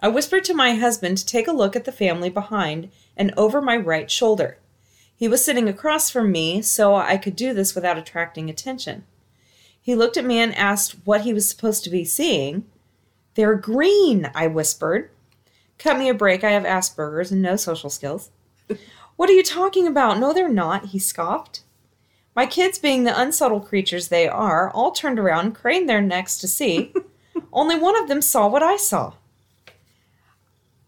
I whispered to my husband to take a look at the family behind and over my right shoulder. He was sitting across from me, so I could do this without attracting attention. He looked at me and asked what he was supposed to be seeing. They're green, I whispered. Cut me a break, I have Asperger's and no social skills. what are you talking about? No, they're not, he scoffed. My kids, being the unsubtle creatures they are, all turned around craned their necks to see. Only one of them saw what I saw.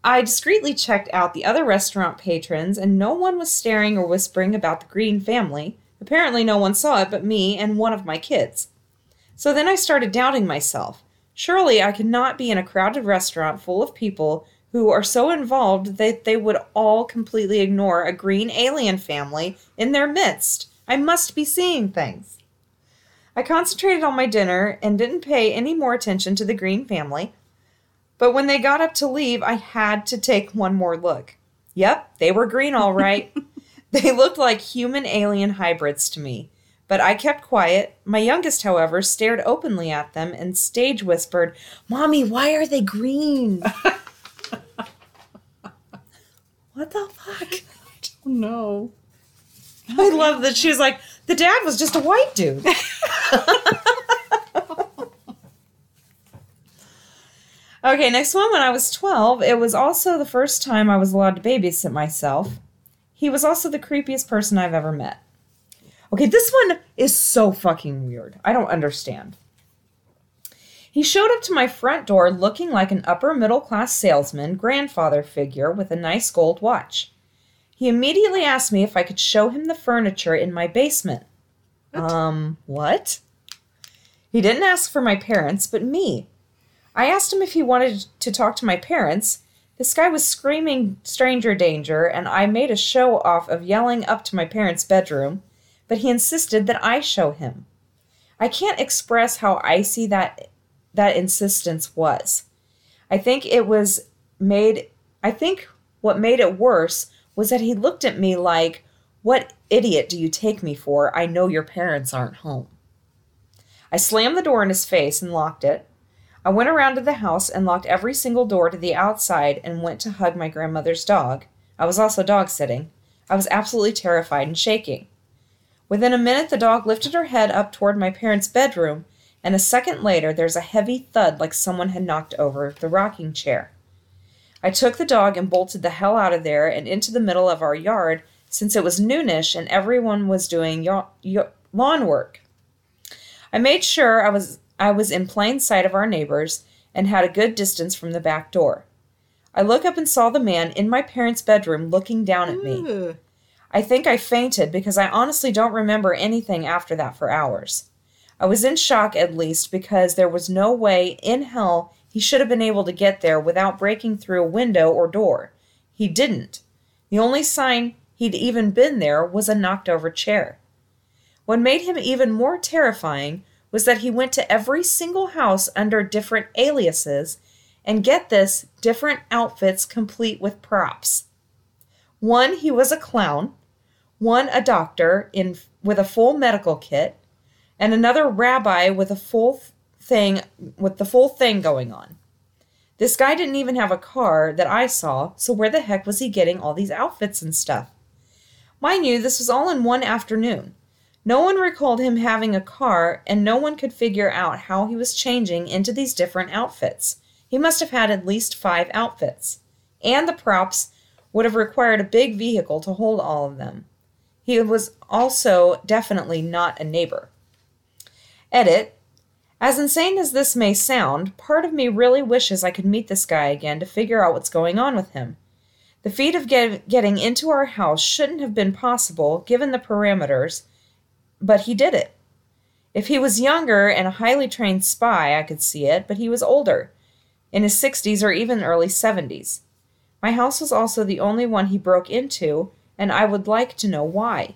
I discreetly checked out the other restaurant patrons, and no one was staring or whispering about the Green family. Apparently, no one saw it but me and one of my kids. So then I started doubting myself. Surely I could not be in a crowded restaurant full of people who are so involved that they would all completely ignore a green alien family in their midst. I must be seeing things. I concentrated on my dinner and didn't pay any more attention to the green family. But when they got up to leave, I had to take one more look. Yep, they were green all right. they looked like human alien hybrids to me. But I kept quiet. My youngest, however, stared openly at them and stage whispered, Mommy, why are they green? what the fuck? I don't know. I love that she's like, the dad was just a white dude. Okay, next one. When I was 12, it was also the first time I was allowed to babysit myself. He was also the creepiest person I've ever met. Okay, this one is so fucking weird. I don't understand. He showed up to my front door looking like an upper middle class salesman, grandfather figure with a nice gold watch. He immediately asked me if I could show him the furniture in my basement. What? Um, what? He didn't ask for my parents, but me. I asked him if he wanted to talk to my parents. This guy was screaming stranger danger, and I made a show off of yelling up to my parents' bedroom, but he insisted that I show him. I can't express how icy that that insistence was. I think it was made I think what made it worse was that he looked at me like, "What idiot do you take me for? I know your parents aren't home." I slammed the door in his face and locked it. I went around to the house and locked every single door to the outside and went to hug my grandmother's dog. I was also dog sitting. I was absolutely terrified and shaking. Within a minute, the dog lifted her head up toward my parents' bedroom, and a second later, there's a heavy thud like someone had knocked over the rocking chair. I took the dog and bolted the hell out of there and into the middle of our yard since it was noonish and everyone was doing lawn work. I made sure I was I was in plain sight of our neighbors and had a good distance from the back door. I looked up and saw the man in my parents' bedroom looking down at me. I think I fainted because I honestly don't remember anything after that for hours. I was in shock at least because there was no way in hell He should have been able to get there without breaking through a window or door. He didn't. The only sign he'd even been there was a knocked over chair. What made him even more terrifying was that he went to every single house under different aliases and get this, different outfits complete with props. One, he was a clown, one a doctor in with a full medical kit, and another rabbi with a full thing with the full thing going on. This guy didn't even have a car that I saw, so where the heck was he getting all these outfits and stuff? Mind you, this was all in one afternoon. No one recalled him having a car, and no one could figure out how he was changing into these different outfits. He must have had at least five outfits. And the props would have required a big vehicle to hold all of them. He was also definitely not a neighbor. Edit. As insane as this may sound, part of me really wishes I could meet this guy again to figure out what's going on with him. The feat of get, getting into our house shouldn't have been possible given the parameters, but he did it. If he was younger and a highly trained spy, I could see it, but he was older, in his 60s or even early 70s. My house was also the only one he broke into, and I would like to know why.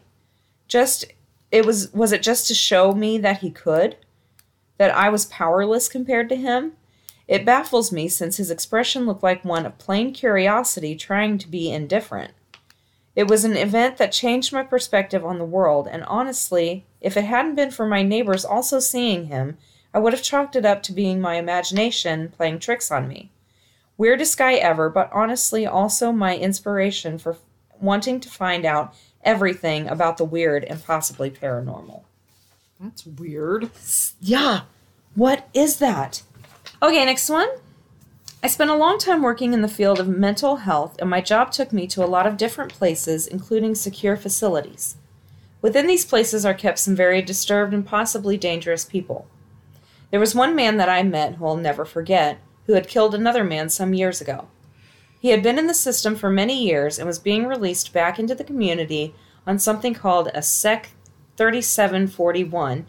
Just it was was it just to show me that he could? That I was powerless compared to him? It baffles me since his expression looked like one of plain curiosity trying to be indifferent. It was an event that changed my perspective on the world, and honestly, if it hadn't been for my neighbors also seeing him, I would have chalked it up to being my imagination playing tricks on me. Weirdest guy ever, but honestly also my inspiration for wanting to find out everything about the weird and possibly paranormal. That's weird. Yeah. What is that? Okay, next one. I spent a long time working in the field of mental health, and my job took me to a lot of different places, including secure facilities. Within these places are kept some very disturbed and possibly dangerous people. There was one man that I met who I'll never forget, who had killed another man some years ago. He had been in the system for many years and was being released back into the community on something called a Sec 3741,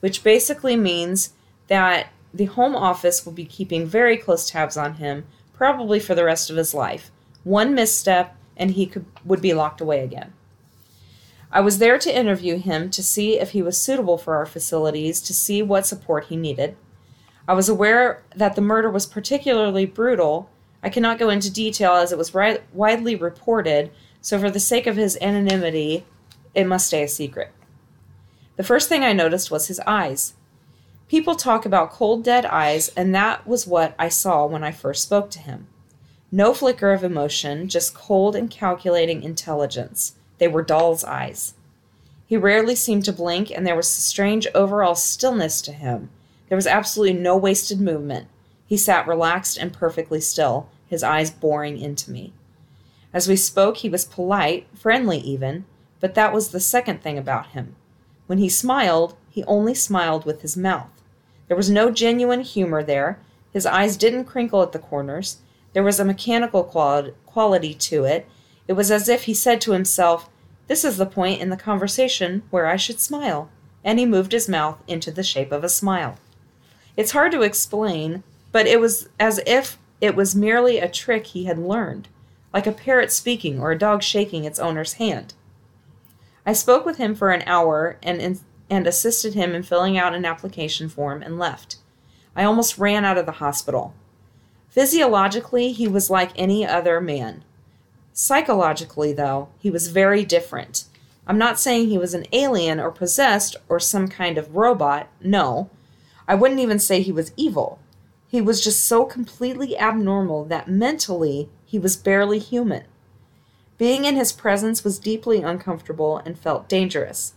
which basically means that the Home Office will be keeping very close tabs on him, probably for the rest of his life. One misstep, and he could, would be locked away again. I was there to interview him to see if he was suitable for our facilities, to see what support he needed. I was aware that the murder was particularly brutal I cannot go into detail as it was ri- widely reported, so for the sake of his anonymity, it must stay a secret. The first thing I noticed was his eyes. People talk about cold, dead eyes, and that was what I saw when I first spoke to him. No flicker of emotion, just cold and calculating intelligence. They were doll's eyes. He rarely seemed to blink, and there was a strange overall stillness to him. There was absolutely no wasted movement. He sat relaxed and perfectly still, his eyes boring into me. As we spoke, he was polite, friendly even, but that was the second thing about him. When he smiled, he only smiled with his mouth. There was no genuine humor there. His eyes didn't crinkle at the corners. There was a mechanical quality to it. It was as if he said to himself, This is the point in the conversation where I should smile. And he moved his mouth into the shape of a smile. It's hard to explain, but it was as if it was merely a trick he had learned, like a parrot speaking or a dog shaking its owner's hand. I spoke with him for an hour and, and assisted him in filling out an application form and left. I almost ran out of the hospital. Physiologically, he was like any other man. Psychologically, though, he was very different. I'm not saying he was an alien or possessed or some kind of robot, no. I wouldn't even say he was evil. He was just so completely abnormal that mentally he was barely human. Being in his presence was deeply uncomfortable and felt dangerous.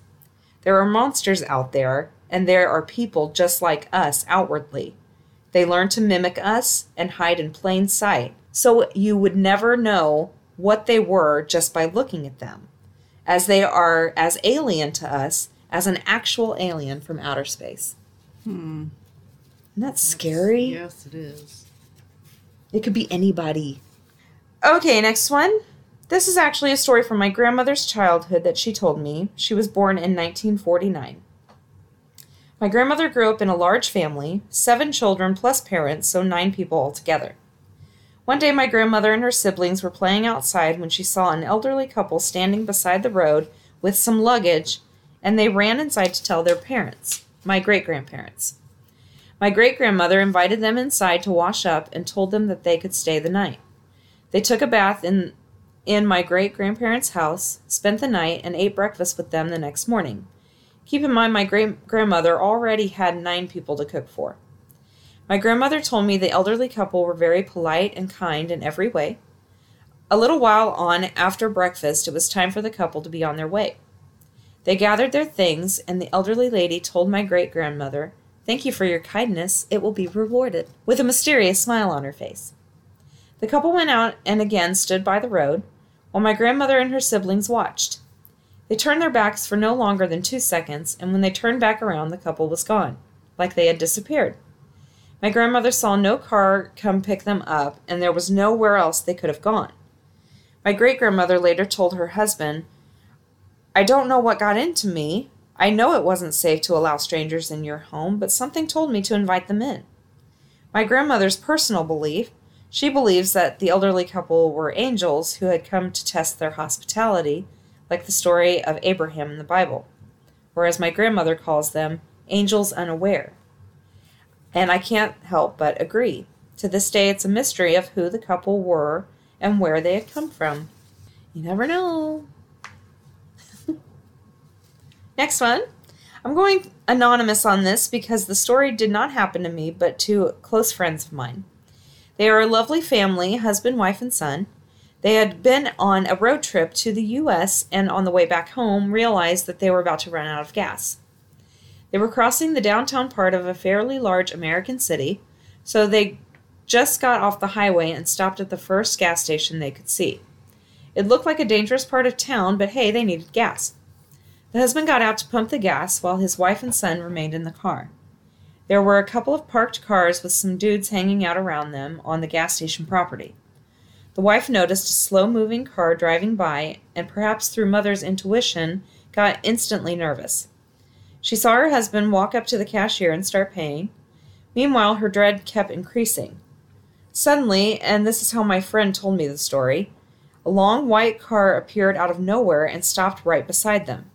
There are monsters out there, and there are people just like us outwardly. They learn to mimic us and hide in plain sight, so you would never know what they were just by looking at them, as they are as alien to us as an actual alien from outer space. Hmm. Isn't that scary? Yes, it is. It could be anybody. Okay, next one. This is actually a story from my grandmother's childhood that she told me. She was born in 1949. My grandmother grew up in a large family, seven children plus parents, so nine people altogether. One day, my grandmother and her siblings were playing outside when she saw an elderly couple standing beside the road with some luggage, and they ran inside to tell their parents, my great grandparents. My great grandmother invited them inside to wash up and told them that they could stay the night. They took a bath in, in my great grandparents' house, spent the night, and ate breakfast with them the next morning. Keep in mind, my great grandmother already had nine people to cook for. My grandmother told me the elderly couple were very polite and kind in every way. A little while on after breakfast, it was time for the couple to be on their way. They gathered their things, and the elderly lady told my great grandmother, Thank you for your kindness. It will be rewarded, with a mysterious smile on her face. The couple went out and again stood by the road, while my grandmother and her siblings watched. They turned their backs for no longer than two seconds, and when they turned back around, the couple was gone, like they had disappeared. My grandmother saw no car come pick them up, and there was nowhere else they could have gone. My great grandmother later told her husband, I don't know what got into me. I know it wasn't safe to allow strangers in your home, but something told me to invite them in. My grandmother's personal belief she believes that the elderly couple were angels who had come to test their hospitality like the story of Abraham in the Bible, whereas my grandmother calls them, angels unaware. And I can't help but agree. To this day, it's a mystery of who the couple were and where they had come from. You never know. Next one. I'm going anonymous on this because the story did not happen to me, but to close friends of mine. They are a lovely family, husband, wife, and son. They had been on a road trip to the U.S. and on the way back home realized that they were about to run out of gas. They were crossing the downtown part of a fairly large American city, so they just got off the highway and stopped at the first gas station they could see. It looked like a dangerous part of town, but hey, they needed gas. The husband got out to pump the gas while his wife and son remained in the car. There were a couple of parked cars with some dudes hanging out around them on the gas station property. The wife noticed a slow moving car driving by and, perhaps through mother's intuition, got instantly nervous. She saw her husband walk up to the cashier and start paying. Meanwhile, her dread kept increasing. Suddenly, and this is how my friend told me the story, a long white car appeared out of nowhere and stopped right beside them.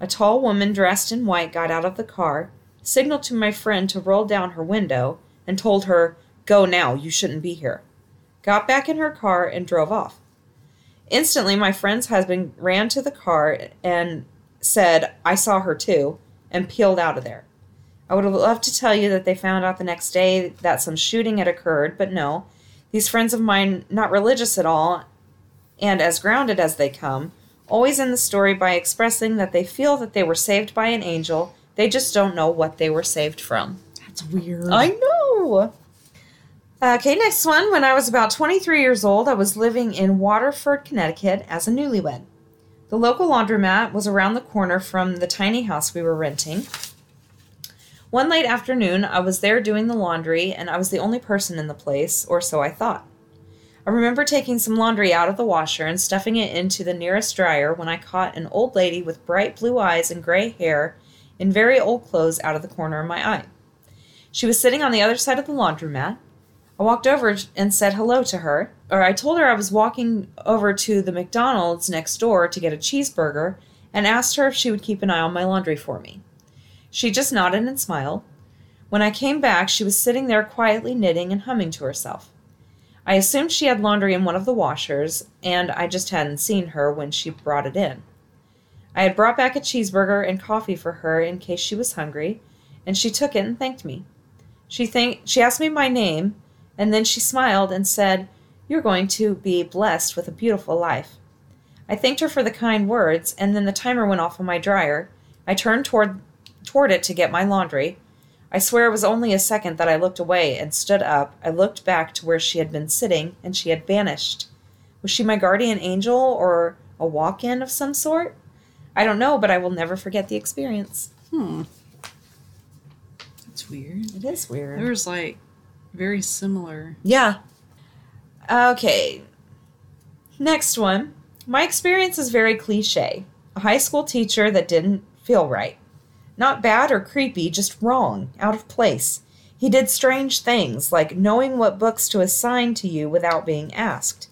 A tall woman dressed in white got out of the car, signaled to my friend to roll down her window, and told her, Go now, you shouldn't be here got back in her car, and drove off. Instantly, my friend's husband ran to the car and said, I saw her too, and peeled out of there. I would have loved to tell you that they found out the next day that some shooting had occurred, but no. These friends of mine, not religious at all, and as grounded as they come, always end the story by expressing that they feel that they were saved by an angel, they just don't know what they were saved from. That's weird. I know! Uh, okay, next one. When I was about 23 years old, I was living in Waterford, Connecticut as a newlywed. The local laundromat was around the corner from the tiny house we were renting. One late afternoon, I was there doing the laundry, and I was the only person in the place, or so I thought. I remember taking some laundry out of the washer and stuffing it into the nearest dryer when I caught an old lady with bright blue eyes and gray hair in very old clothes out of the corner of my eye. She was sitting on the other side of the laundromat. I walked over and said hello to her, or I told her I was walking over to the McDonald's next door to get a cheeseburger and asked her if she would keep an eye on my laundry for me. She just nodded and smiled. When I came back, she was sitting there quietly knitting and humming to herself. I assumed she had laundry in one of the washers, and I just hadn't seen her when she brought it in. I had brought back a cheeseburger and coffee for her in case she was hungry, and she took it and thanked me. She thanked, she asked me my name, and then she smiled and said, You're going to be blessed with a beautiful life. I thanked her for the kind words, and then the timer went off on my dryer. I turned toward, toward it to get my laundry. I swear it was only a second that I looked away and stood up. I looked back to where she had been sitting, and she had vanished. Was she my guardian angel or a walk in of some sort? I don't know, but I will never forget the experience. Hmm. That's weird. It is weird. There's like very similar. Yeah. Okay. Next one. My experience is very cliche. A high school teacher that didn't feel right. Not bad or creepy, just wrong, out of place. He did strange things, like knowing what books to assign to you without being asked.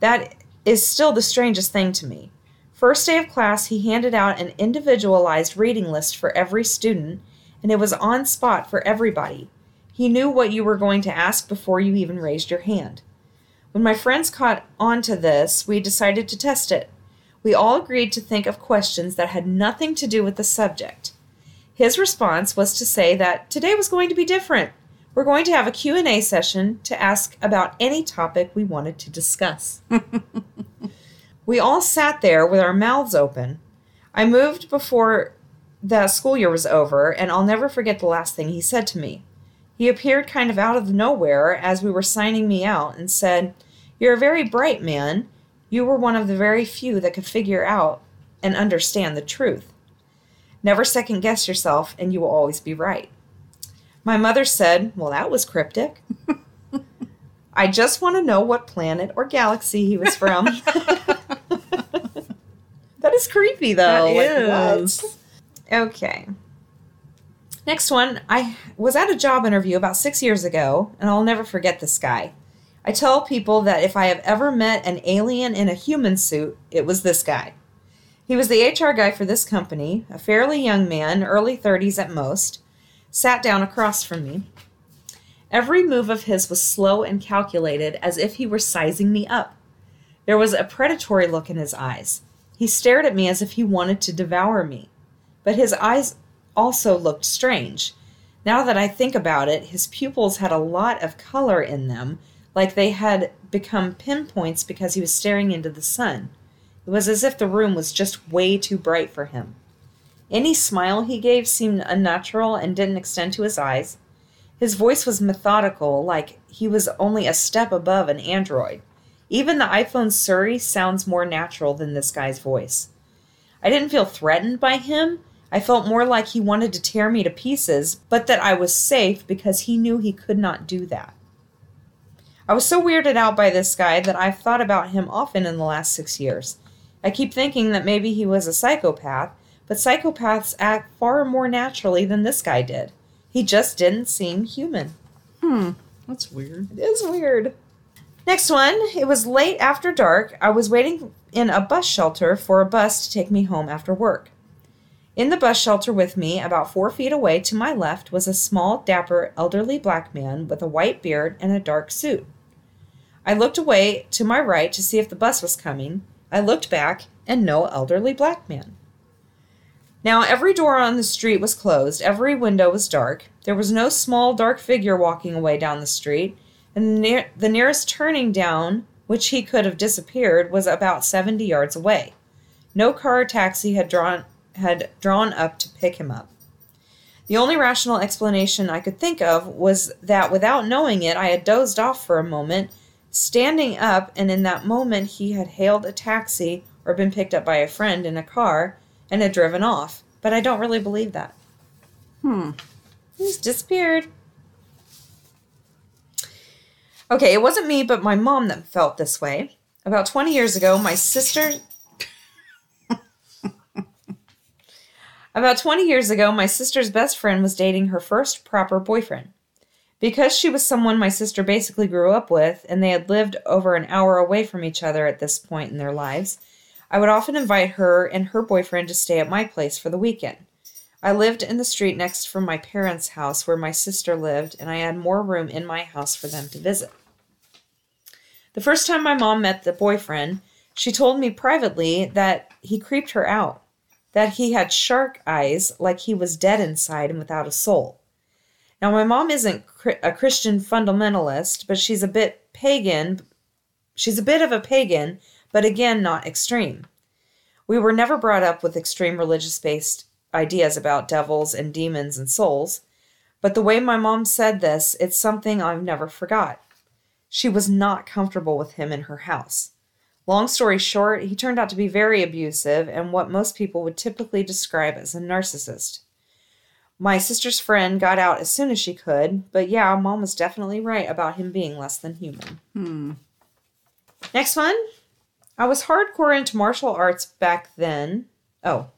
That is still the strangest thing to me. First day of class, he handed out an individualized reading list for every student, and it was on spot for everybody. He knew what you were going to ask before you even raised your hand. When my friends caught on to this, we decided to test it. We all agreed to think of questions that had nothing to do with the subject. His response was to say that today was going to be different. We're going to have a Q&A session to ask about any topic we wanted to discuss. we all sat there with our mouths open. I moved before the school year was over, and I'll never forget the last thing he said to me. He appeared kind of out of nowhere as we were signing me out and said, You're a very bright man. You were one of the very few that could figure out and understand the truth. Never second guess yourself, and you will always be right. My mother said, Well, that was cryptic. I just want to know what planet or galaxy he was from. that is creepy, though. That Like, is. Okay. Next one. I was at a job interview about six years ago, and I'll never forget this guy. I tell people that if I have ever met an alien in a human suit, it was this guy. He was the HR guy for this company, a fairly young man, early 30s at most, sat down across from me. Every move of his was slow and calculated, as if he were sizing me up. There was a predatory look in his eyes. He stared at me as if he wanted to devour me. But his eyes also looked strange. Now that I think about it, his pupils had a lot of color in them, like they had become pinpoints because he was staring into the sun. It was as if the room was just way too bright for him. Any smile he gave seemed unnatural and didn't extend to his eyes. His voice was methodical, like he was only a step above an android. Even the iPhone Siri sounds more natural than this guy's voice. I didn't feel threatened by him. I felt more like he wanted to tear me to pieces, but that I was safe because he knew he could not do that. I was so weirded out by this guy that I've thought about him often in the last six years. I keep thinking that maybe he was a psychopath, but psychopaths act far more naturally than this guy did. He just didn't seem human. Hmm. That's weird. It is weird. Next one. It was late after dark. I was waiting in a bus shelter for a bus to take me home after work. In the bus shelter with me, about four feet away to my left, was a small, dapper, elderly black man with a white beard and a dark suit. I looked away to my right to see if the bus was coming. I looked back, and no elderly black man. Now, every door on the street was closed, every window was dark. There was no small, dark figure walking away down the street, and the, near- the nearest turning down, which he could have disappeared, was about 70 yards away. No car or taxi had drawn, had drawn up to pick him up. The only rational explanation I could think of was that without knowing it, I had dozed off for a moment, standing up, and in that moment he had hailed a taxi or been picked up by a friend in a car and had driven off. But I don't really believe that. Hmm. He's disappeared. Okay, it wasn't me, but my mom that felt this way. About 20 years ago, my sister. About 20 years ago, my sister's best friend was dating her first proper boyfriend. Because she was someone my sister basically grew up with, and they had lived over an hour away from each other at this point in their lives, I would often invite her and her boyfriend to stay at my place for the weekend. I lived in the street next from my parents' house where my sister lived, and I had more room in my house for them to visit. The first time my mom met the boyfriend, she told me privately that he creeped her out, that he had shark eyes like he was dead inside and without a soul. Now, my mom isn't a Christian fundamentalist, but she's a bit pagan. She's a bit of a pagan, but again, not extreme. We were never brought up with extreme religious based ideas about devils and demons and souls, but the way my mom said this, it's something I've never forgot. She was not comfortable with him in her house. Long story short, he turned out to be very abusive and what most people would typically describe as a narcissist. My sister's friend got out as soon as she could, but yeah, mom was definitely right about him being less than human. Hmm. Next one. I was hardcore into martial arts back then. Oh.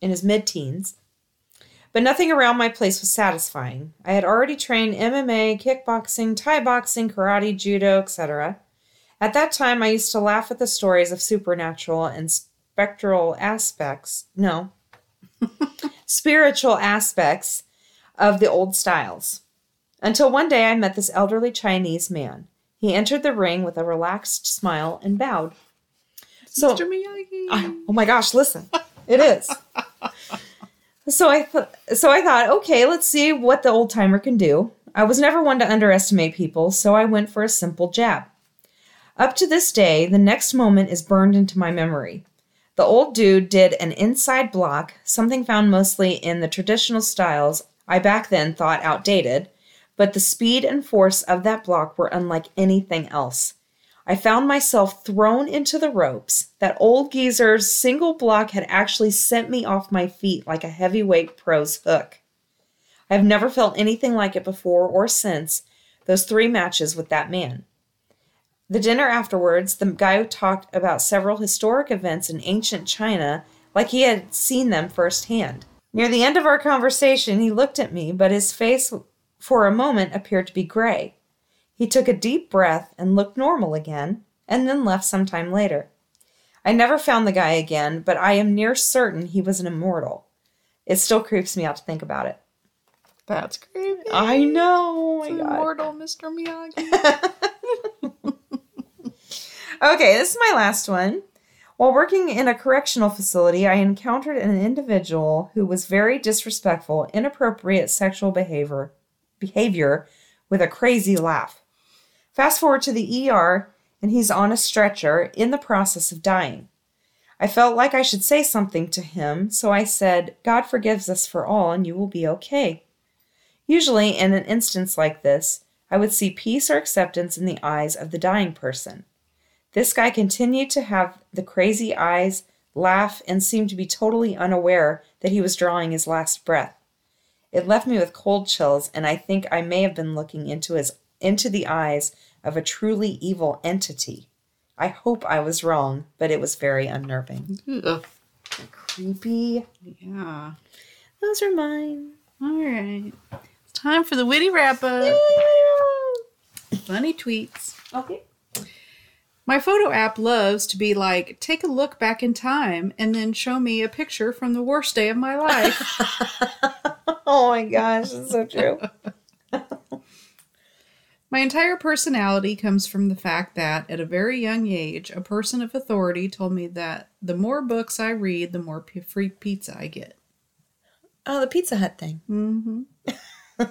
in his mid teens. But nothing around my place was satisfying. I had already trained MMA, kickboxing, Thai boxing, karate, judo, etc. At that time, I used to laugh at the stories of supernatural and spectral aspects. No, spiritual aspects of the old styles. Until one day I met this elderly Chinese man. He entered the ring with a relaxed smile and bowed. So, Mr. Miyagi. I- oh my gosh, listen. It is. so I th- so I thought, okay, let's see what the old timer can do. I was never one to underestimate people, so I went for a simple jab. Up to this day, the next moment is burned into my memory. The old dude did an inside block, something found mostly in the traditional styles I back then thought outdated, but the speed and force of that block were unlike anything else. I found myself thrown into the ropes. That old geezer's single block had actually sent me off my feet like a heavyweight pro's hook. I have never felt anything like it before or since those three matches with that man. The dinner afterwards, the guy talked about several historic events in ancient China like he had seen them firsthand. Near the end of our conversation, he looked at me, but his face for a moment appeared to be gray. He took a deep breath and looked normal again, and then left some time later. I never found the guy again, but I am near certain he was an immortal. It still creeps me out to think about it. That's creepy. I know. Oh. Immortal Mr. Miyagi. Okay, this is my last one. While working in a correctional facility, I encountered an individual who was very disrespectful, inappropriate sexual behavior, behavior with a crazy laugh. Fast forward to the ER, and he's on a stretcher in the process of dying. I felt like I should say something to him, so I said, God forgives us for all, and you will be okay. Usually, in an instance like this, I would see peace or acceptance in the eyes of the dying person. This guy continued to have the crazy eyes, laugh, and seem to be totally unaware that he was drawing his last breath. It left me with cold chills, and I think I may have been looking into his into the eyes of a truly evil entity. I hope I was wrong, but it was very unnerving. Ugh. Creepy. Yeah. Those are mine. All right. It's time for the witty wrap up. Funny tweets. Okay. My photo app loves to be like, take a look back in time and then show me a picture from the worst day of my life. oh my gosh, it's so true. my entire personality comes from the fact that at a very young age, a person of authority told me that the more books I read, the more p- free pizza I get. Oh, the Pizza Hut thing. hmm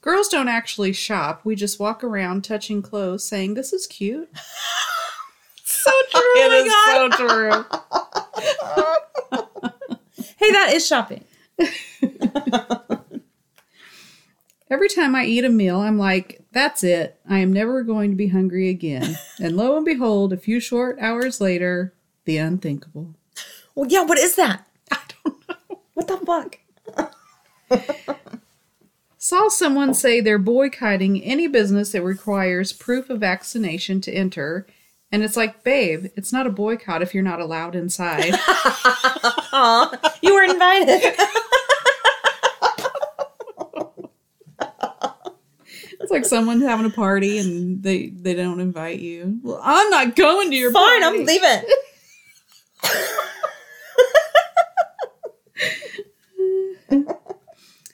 Girls don't actually shop. We just walk around touching clothes saying, This is cute. So true. It oh is so true. hey, that is shopping. Every time I eat a meal, I'm like, that's it. I am never going to be hungry again. and lo and behold, a few short hours later, the unthinkable. Well, yeah, what is that? I don't know. What the fuck? Saw someone say they're boycotting any business that requires proof of vaccination to enter. And it's like, babe, it's not a boycott if you're not allowed inside. You were invited. It's like someone having a party and they, they don't invite you. Well, I'm not going to your Fine, party. I'm leaving.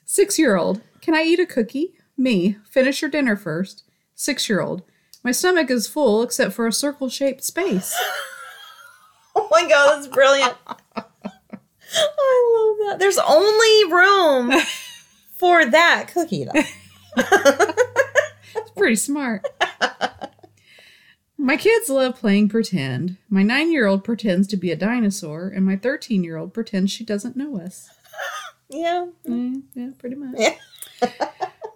Six year old, can I eat a cookie? Me, finish your dinner first. Six year old, my stomach is full except for a circle shaped space. Oh my god, that's brilliant. I love that. There's only room for that cookie, though. Pretty smart. My kids love playing pretend. My nine year old pretends to be a dinosaur, and my 13 year old pretends she doesn't know us. Yeah. Mm, yeah, pretty much. Yeah.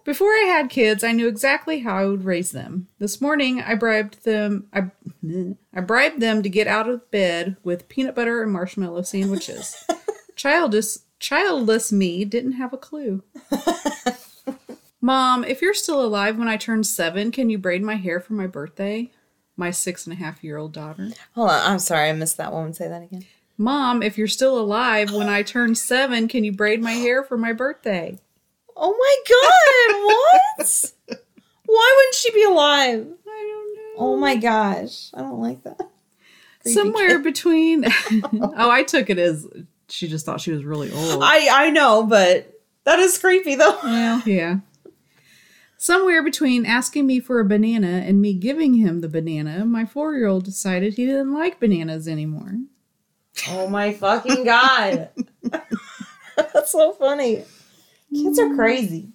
Before I had kids, I knew exactly how I would raise them. This morning, I bribed them. I, I bribed them to get out of bed with peanut butter and marshmallow sandwiches. childless, childless me didn't have a clue. Mom, if you're still alive when I turn seven, can you braid my hair for my birthday? My six and a half year old daughter. Hold on. I'm sorry. I missed that one. Say that again. Mom, if you're still alive, when I turn seven, can you braid my hair for my birthday? Oh my god, what? Why wouldn't she be alive? I don't know. Oh my gosh. I don't like that. Creepy Somewhere kid. between. oh, I took it as she just thought she was really old. I I know, but that is creepy though. Well, yeah. Somewhere between asking me for a banana and me giving him the banana, my four year old decided he didn't like bananas anymore. Oh my fucking god. That's so funny. Kids are crazy.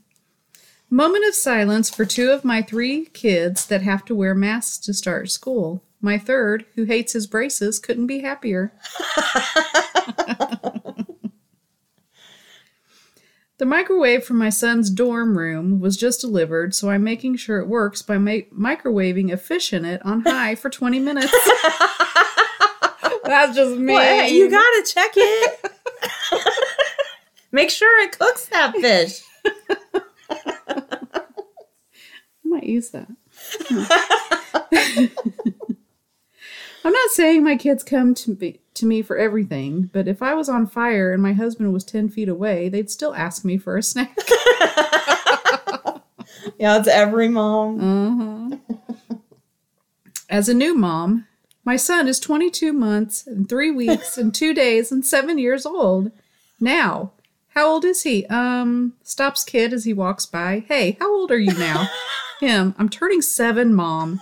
Moment of silence for two of my three kids that have to wear masks to start school. My third, who hates his braces, couldn't be happier. the microwave from my son's dorm room was just delivered, so I'm making sure it works by ma- microwaving a fish in it on high for 20 minutes. That's just me. What? You gotta check it. Make sure it cooks that fish. I might use that. I'm not saying my kids come to be, to me for everything, but if I was on fire and my husband was 10 feet away, they'd still ask me for a snack. Yeah, it's every mom. Uh-huh. As a new mom, my son is 22 months and 3 weeks and 2 days and 7 years old. Now, how old is he? Um, stops kid as he walks by. Hey, how old are you now? him, I'm turning 7, mom.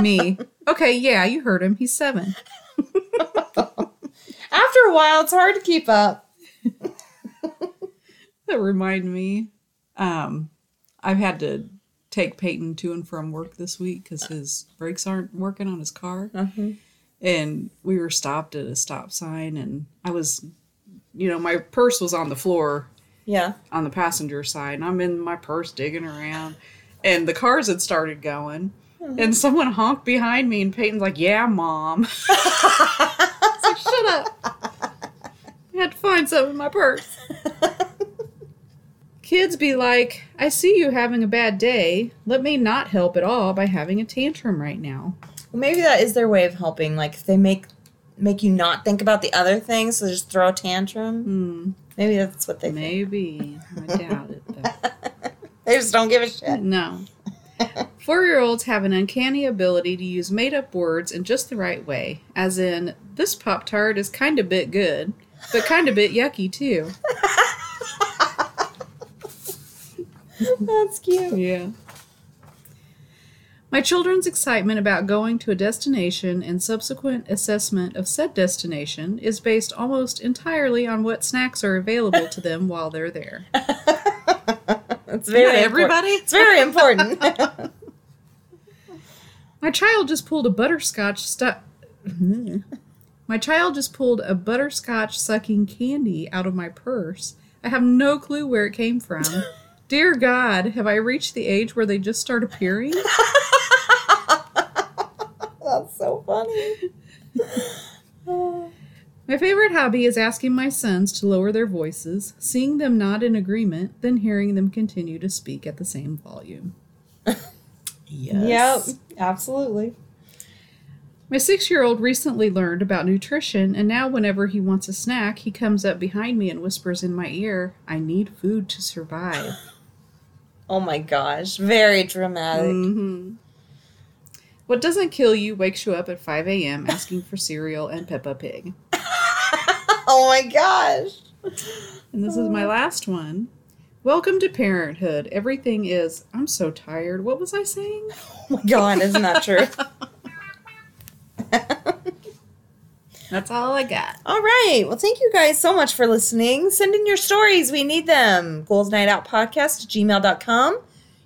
Me. Okay, yeah, you heard him. He's 7. After a while, it's hard to keep up. That remind me. Um, I've had to take Peyton to and from work this week because his brakes aren't working on his car. And we were stopped at a stop sign, and I was, you know, my purse was on the floor Yeah. on the passenger side, and I'm in my purse digging around, and the cars had started going. And someone honked behind me, and Peyton's like, "Yeah, mom." Like, "Shut up!" I had to find something in my purse. Kids be like, I see you having a bad day. Let me not help at all by having a tantrum right now. Well, maybe that is their way of helping. Like if they make make you not think about the other things, so just throw a tantrum. Hmm, Maybe that's what they think. maybe. I doubt it. But They just don't give a shit. no. Four year olds have an uncanny ability to use made up words in just the right way, as in, this Pop Tart is kind of bit good, but kind of bit yucky too. That's cute. Yeah. My children's excitement about going to a destination and subsequent assessment of said destination is based almost entirely on what snacks are available to them while they're there. It's very Yeah, important. everybody? It's very important. My child just pulled a butterscotch stu- mm-hmm. My child just pulled a butterscotch sucking candy out of my purse. I have no clue where it came from. Dear God, have I reached the age where they just start appearing? That's so funny. My favorite hobby is asking my sons to lower their voices, seeing them nod in agreement, then hearing them continue to speak at the same volume. Yes. Yep, absolutely. My six year old recently learned about nutrition, and now whenever he wants a snack, he comes up behind me and whispers in my ear, I need food to survive. Oh my gosh, very dramatic. hmm What doesn't kill you wakes you up at 5 a.m. asking for cereal and Peppa Pig. Oh my gosh. And this is my last one. Welcome to parenthood. Everything is, I'm so tired. What was I saying? Oh my god, isn't that true? That's all I got. All right. Well, thank you guys so much for listening. Send in your stories. We need them. Girls Night Out Podcast at gmail.com.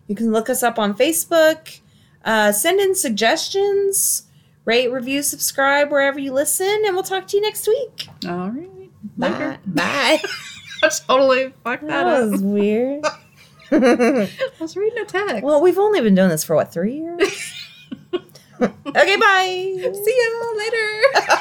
You can look us up on Facebook. Uh, send in suggestions. Rate, review, subscribe wherever you listen. And we'll talk to you next week. All right. Bye. Later. Bye. I totally fucked that that was up. weird. I was reading a text. well, we've only been doing this for what, three years? okay, bye. See ya.